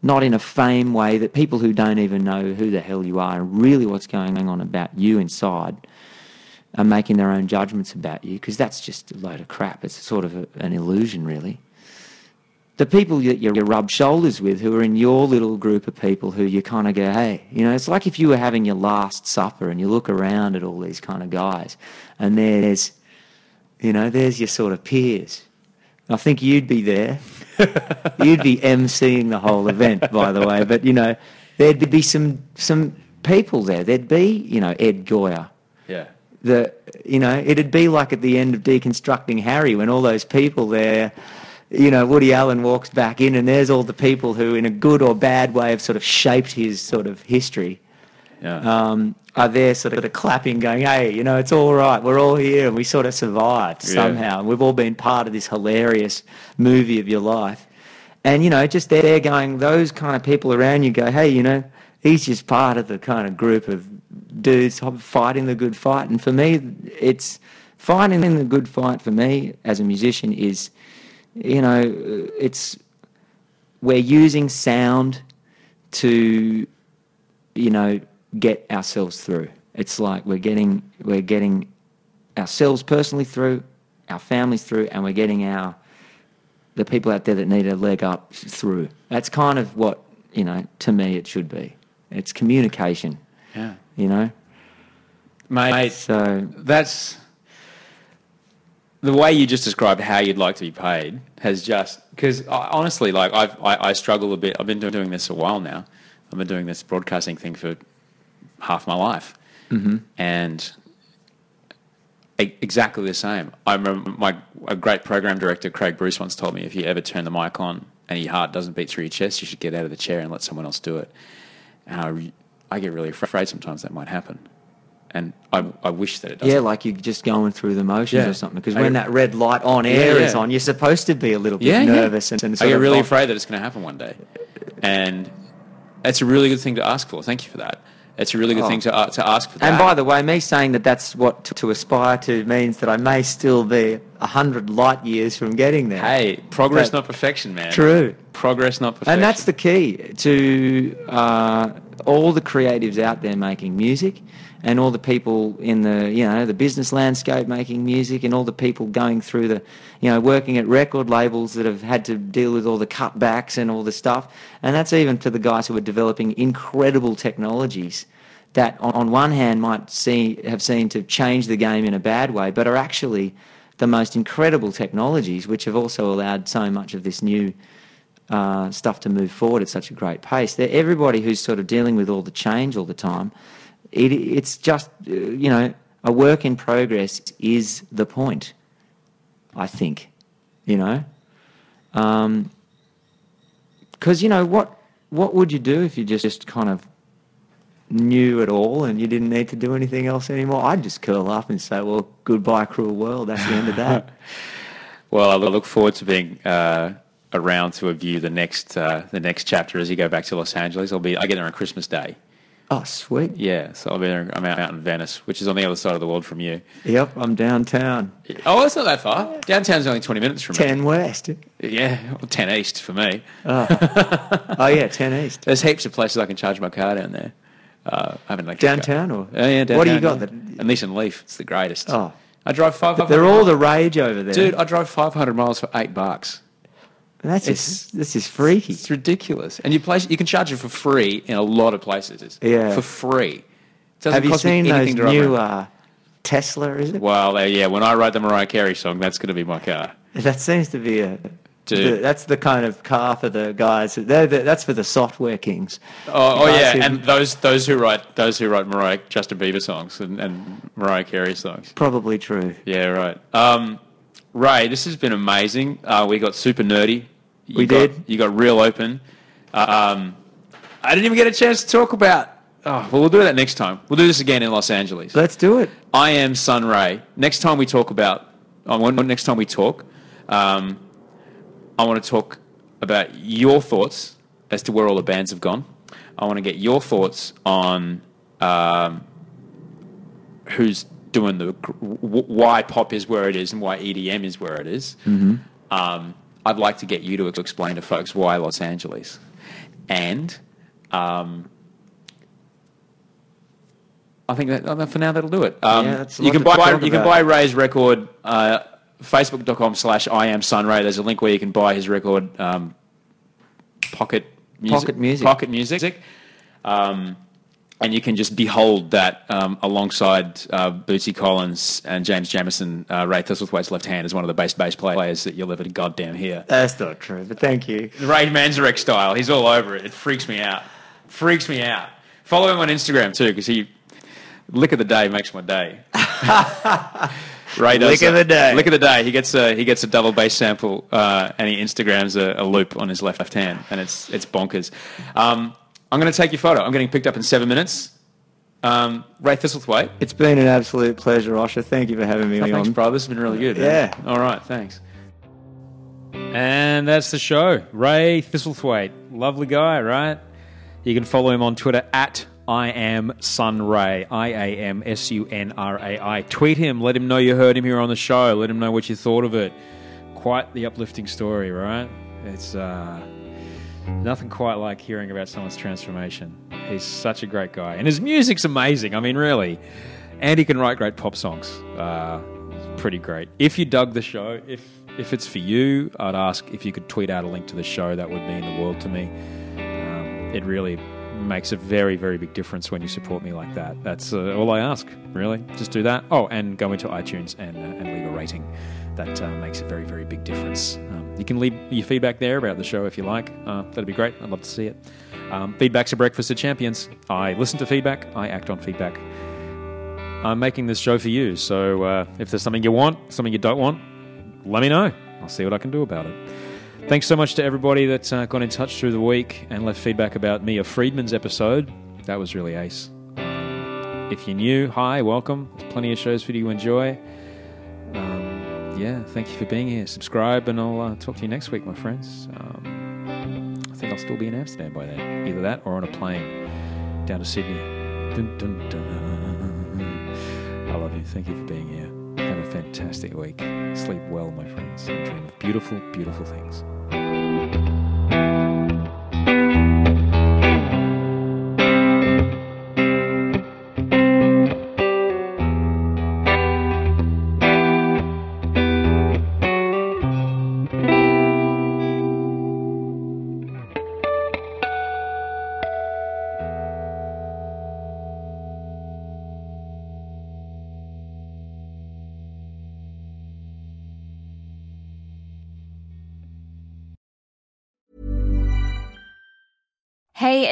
not in a fame way that people who don't even know who the hell you are and really what's going on about you inside are making their own judgments about you because that's just a load of crap. It's sort of a, an illusion, really. The people that you rub shoulders with who are in your little group of people who you kind of go, hey, you know, it's like if you were having your last supper and you look around at all these kind of guys and there's, you know, there's your sort of peers. I think you'd be there. you'd be emceeing the whole event, by the way. But you know, there'd be some some people there. There'd be, you know, Ed Goyer. The you know, it'd be like at the end of deconstructing Harry when all those people there. You know, Woody Allen walks back in, and there's all the people who, in a good or bad way, have sort of shaped his sort of history Yeah. um, are there sort of clapping, going, hey, you know, it's all right. We're all here and we sort of survived Yeah. somehow. We've all been part of this hilarious movie of your life. And, you know, just there going, those kind of people around you go, hey, you know, he's just part of the kind of group of dudes fighting the good fight. And for me, it's fighting the good fight for me as a musician is, you know, it's we're using sound to you know, get ourselves through. It's like we're getting we're getting ourselves personally through, our families through, and we're getting our the people out there that need a leg up through. That's kind of what you know. To me, it should be. It's communication. Yeah. You know. Mate, So that's the way you just described how you'd like to be paid has just because honestly, like I've, I, I struggle a bit. I've been doing this a while now. I've been doing this broadcasting thing for half my life, mm-hmm. and e- exactly the same. I remember my a great program director, Craig Bruce, once told me if you ever turn the mic on and your heart doesn't beat through your chest, you should get out of the chair and let someone else do it. And I, I get really afraid sometimes that might happen, and I, I wish that it doesn't. Yeah, like you're just going through the motions Yeah. or something. Because when get- that red light on air Yeah, is on, you're supposed to be a little bit Yeah, nervous and, and I get really like- afraid that it's going to happen one day, and that's a really good thing to ask for. Thank you for that. It's a really good Oh. thing to uh, to ask for. That. And by the way, me saying that that's what to, to aspire to means that I may still be a hundred light years from getting there. hey, progress But- not perfection, man. True. Progress not perfection. And that's the key to uh, all the creatives out there making music, and all the people in the you know the business landscape making music, and all the people going through the you know working at record labels that have had to deal with all the cutbacks and all the stuff. And that's even to the guys who are developing incredible technologies that, on, on one hand, might see have seemed to change the game in a bad way, but are actually the most incredible technologies, which have also allowed so much of this new uh, stuff to move forward at such a great pace. They're, everybody who's sort of dealing with all the change all the time, it, it's just, you know, a work in progress is the point, I think, you know. Because, you know, what, what would you do if you just, just kind of knew it all and you didn't need to do anything else anymore? I'd just curl up and say, well, goodbye, cruel world. That's the end of that. Well, I look forward to being uh, around to review the next uh, the next chapter as you go back to Los Angeles. I'll be I get there on Christmas Day. Oh, sweet. Yeah, so I'll be there. I'm out, in Venice, which is on the other side of the world from you. Yep, I'm downtown. Oh, it's not that far. Downtown's only 20 minutes from 10 West. Yeah, well, 10 East for me. Oh, yeah, 10 East. There's heaps of places I can charge my car down there. Uh, I haven't like Downtown or? Oh, yeah, downtown. What do you got? yeah. that- A Nissan Leaf. It's the greatest. Oh. I drive five. They're all the rage over there. dude. I drive 500 miles for eight bucks. That's it's- just, this is freaky. It's ridiculous. And you place you can charge it for free in a lot of places. Yeah. For free. Doesn't Have you cost seen those anything to drive new uh, Tesla, is it? Well, uh, yeah. When I write the Mariah Carey song, that's going to be my car. That seems to be a. Dude. the- that's the kind of car for the guys. The, that's for the software kings. Oh, oh yeah, who- and those those who write those who write Mariah Justin Bieber songs and, and Mariah Carey songs. Probably true. Yeah, right. Um, Rai, this has been amazing. Uh, we got super nerdy. You We got, did. You got real open. Um, I didn't even get a chance to talk about. Oh, well, we'll do that next time. We'll do this again in Los Angeles. Let's do it. I am Sunrai. Next time we talk about, I want next time we talk, um, I want to talk about your thoughts as to where all the bands have gone. I want to get your thoughts on um, who's doing the why pop is where it is and why EDM is where it is. Um, I'd like to get you to explain to folks why Los Angeles, and um, I think that for now that'll do it. Um, Yeah, you can buy you can buy Rai's record. Uh, Facebook.com slash I am Sunrai. There's a link where you can buy his record, um, Pocket Music. Pocket Music. Pocket Music. Um, and you can just behold that um, alongside uh, Bootsy Collins and James Jamerson. Uh, Rai Thistlethwayte's left hand is one of the best bass players that you'll ever goddamn hear. That's not true, but thank you. Ray Manzarek style. He's all over it. It freaks me out. Freaks me out. Follow him on Instagram too, because he lick of the day makes my day. Rai does Lick of the day. Lick of the day. He gets a he gets a double bass sample, uh, and he Instagrams a, a loop on his left left hand, and it's it's bonkers. Um, I'm going to take your photo. I'm getting picked up in seven minutes. Um, Rai Thistlethwayte. It's been an absolute pleasure, Osher. Thank you for having me Thanks, on. brother. This has been really good. man. Yeah. All right. Thanks. And that's the show. Rai Thistlethwayte. Lovely guy, right? You can follow him on Twitter at I am Sunrai. I A M S U N R A I. Tweet him. Let him know you heard him here on the show. Let him know what you thought of it. Quite the uplifting story, right? It's uh, nothing quite like hearing about someone's transformation. He's such a great guy. And his music's amazing. I mean, really. And he can write great pop songs. Uh, pretty great. If you dug the show, if if it's for you, I'd ask if you could tweet out a link to the show. That would mean the world to me. Um, it really makes a very, very big difference when you support me like that. That's uh, all I ask, really. Just do that. Oh, and go into iTunes and, uh, and leave a rating. That uh, makes a very, very big difference. Um, you can leave your feedback there about the show if you like. Uh, that'd be great. I'd love to see it. Um, feedback's a breakfast of champions. I listen to feedback. I act on feedback. I'm making this show for you. So uh, if there's something you want, something you don't want, let me know. I'll see what I can do about it. Thanks so much to everybody that uh, got in touch through the week and left feedback about Mia Freedman's episode. That was really ace. If you're new, hi, welcome. There's plenty of shows for you to enjoy. Yeah, thank you for being here. Subscribe, and I'll uh, talk to you next week, my friends. Um, I think I'll still be in Amsterdam by then. Either that or on a plane down to Sydney. Dun, dun, dun. I love you. Thank you for being here. Have a fantastic week. Sleep well, my friends. Dream of beautiful, beautiful things.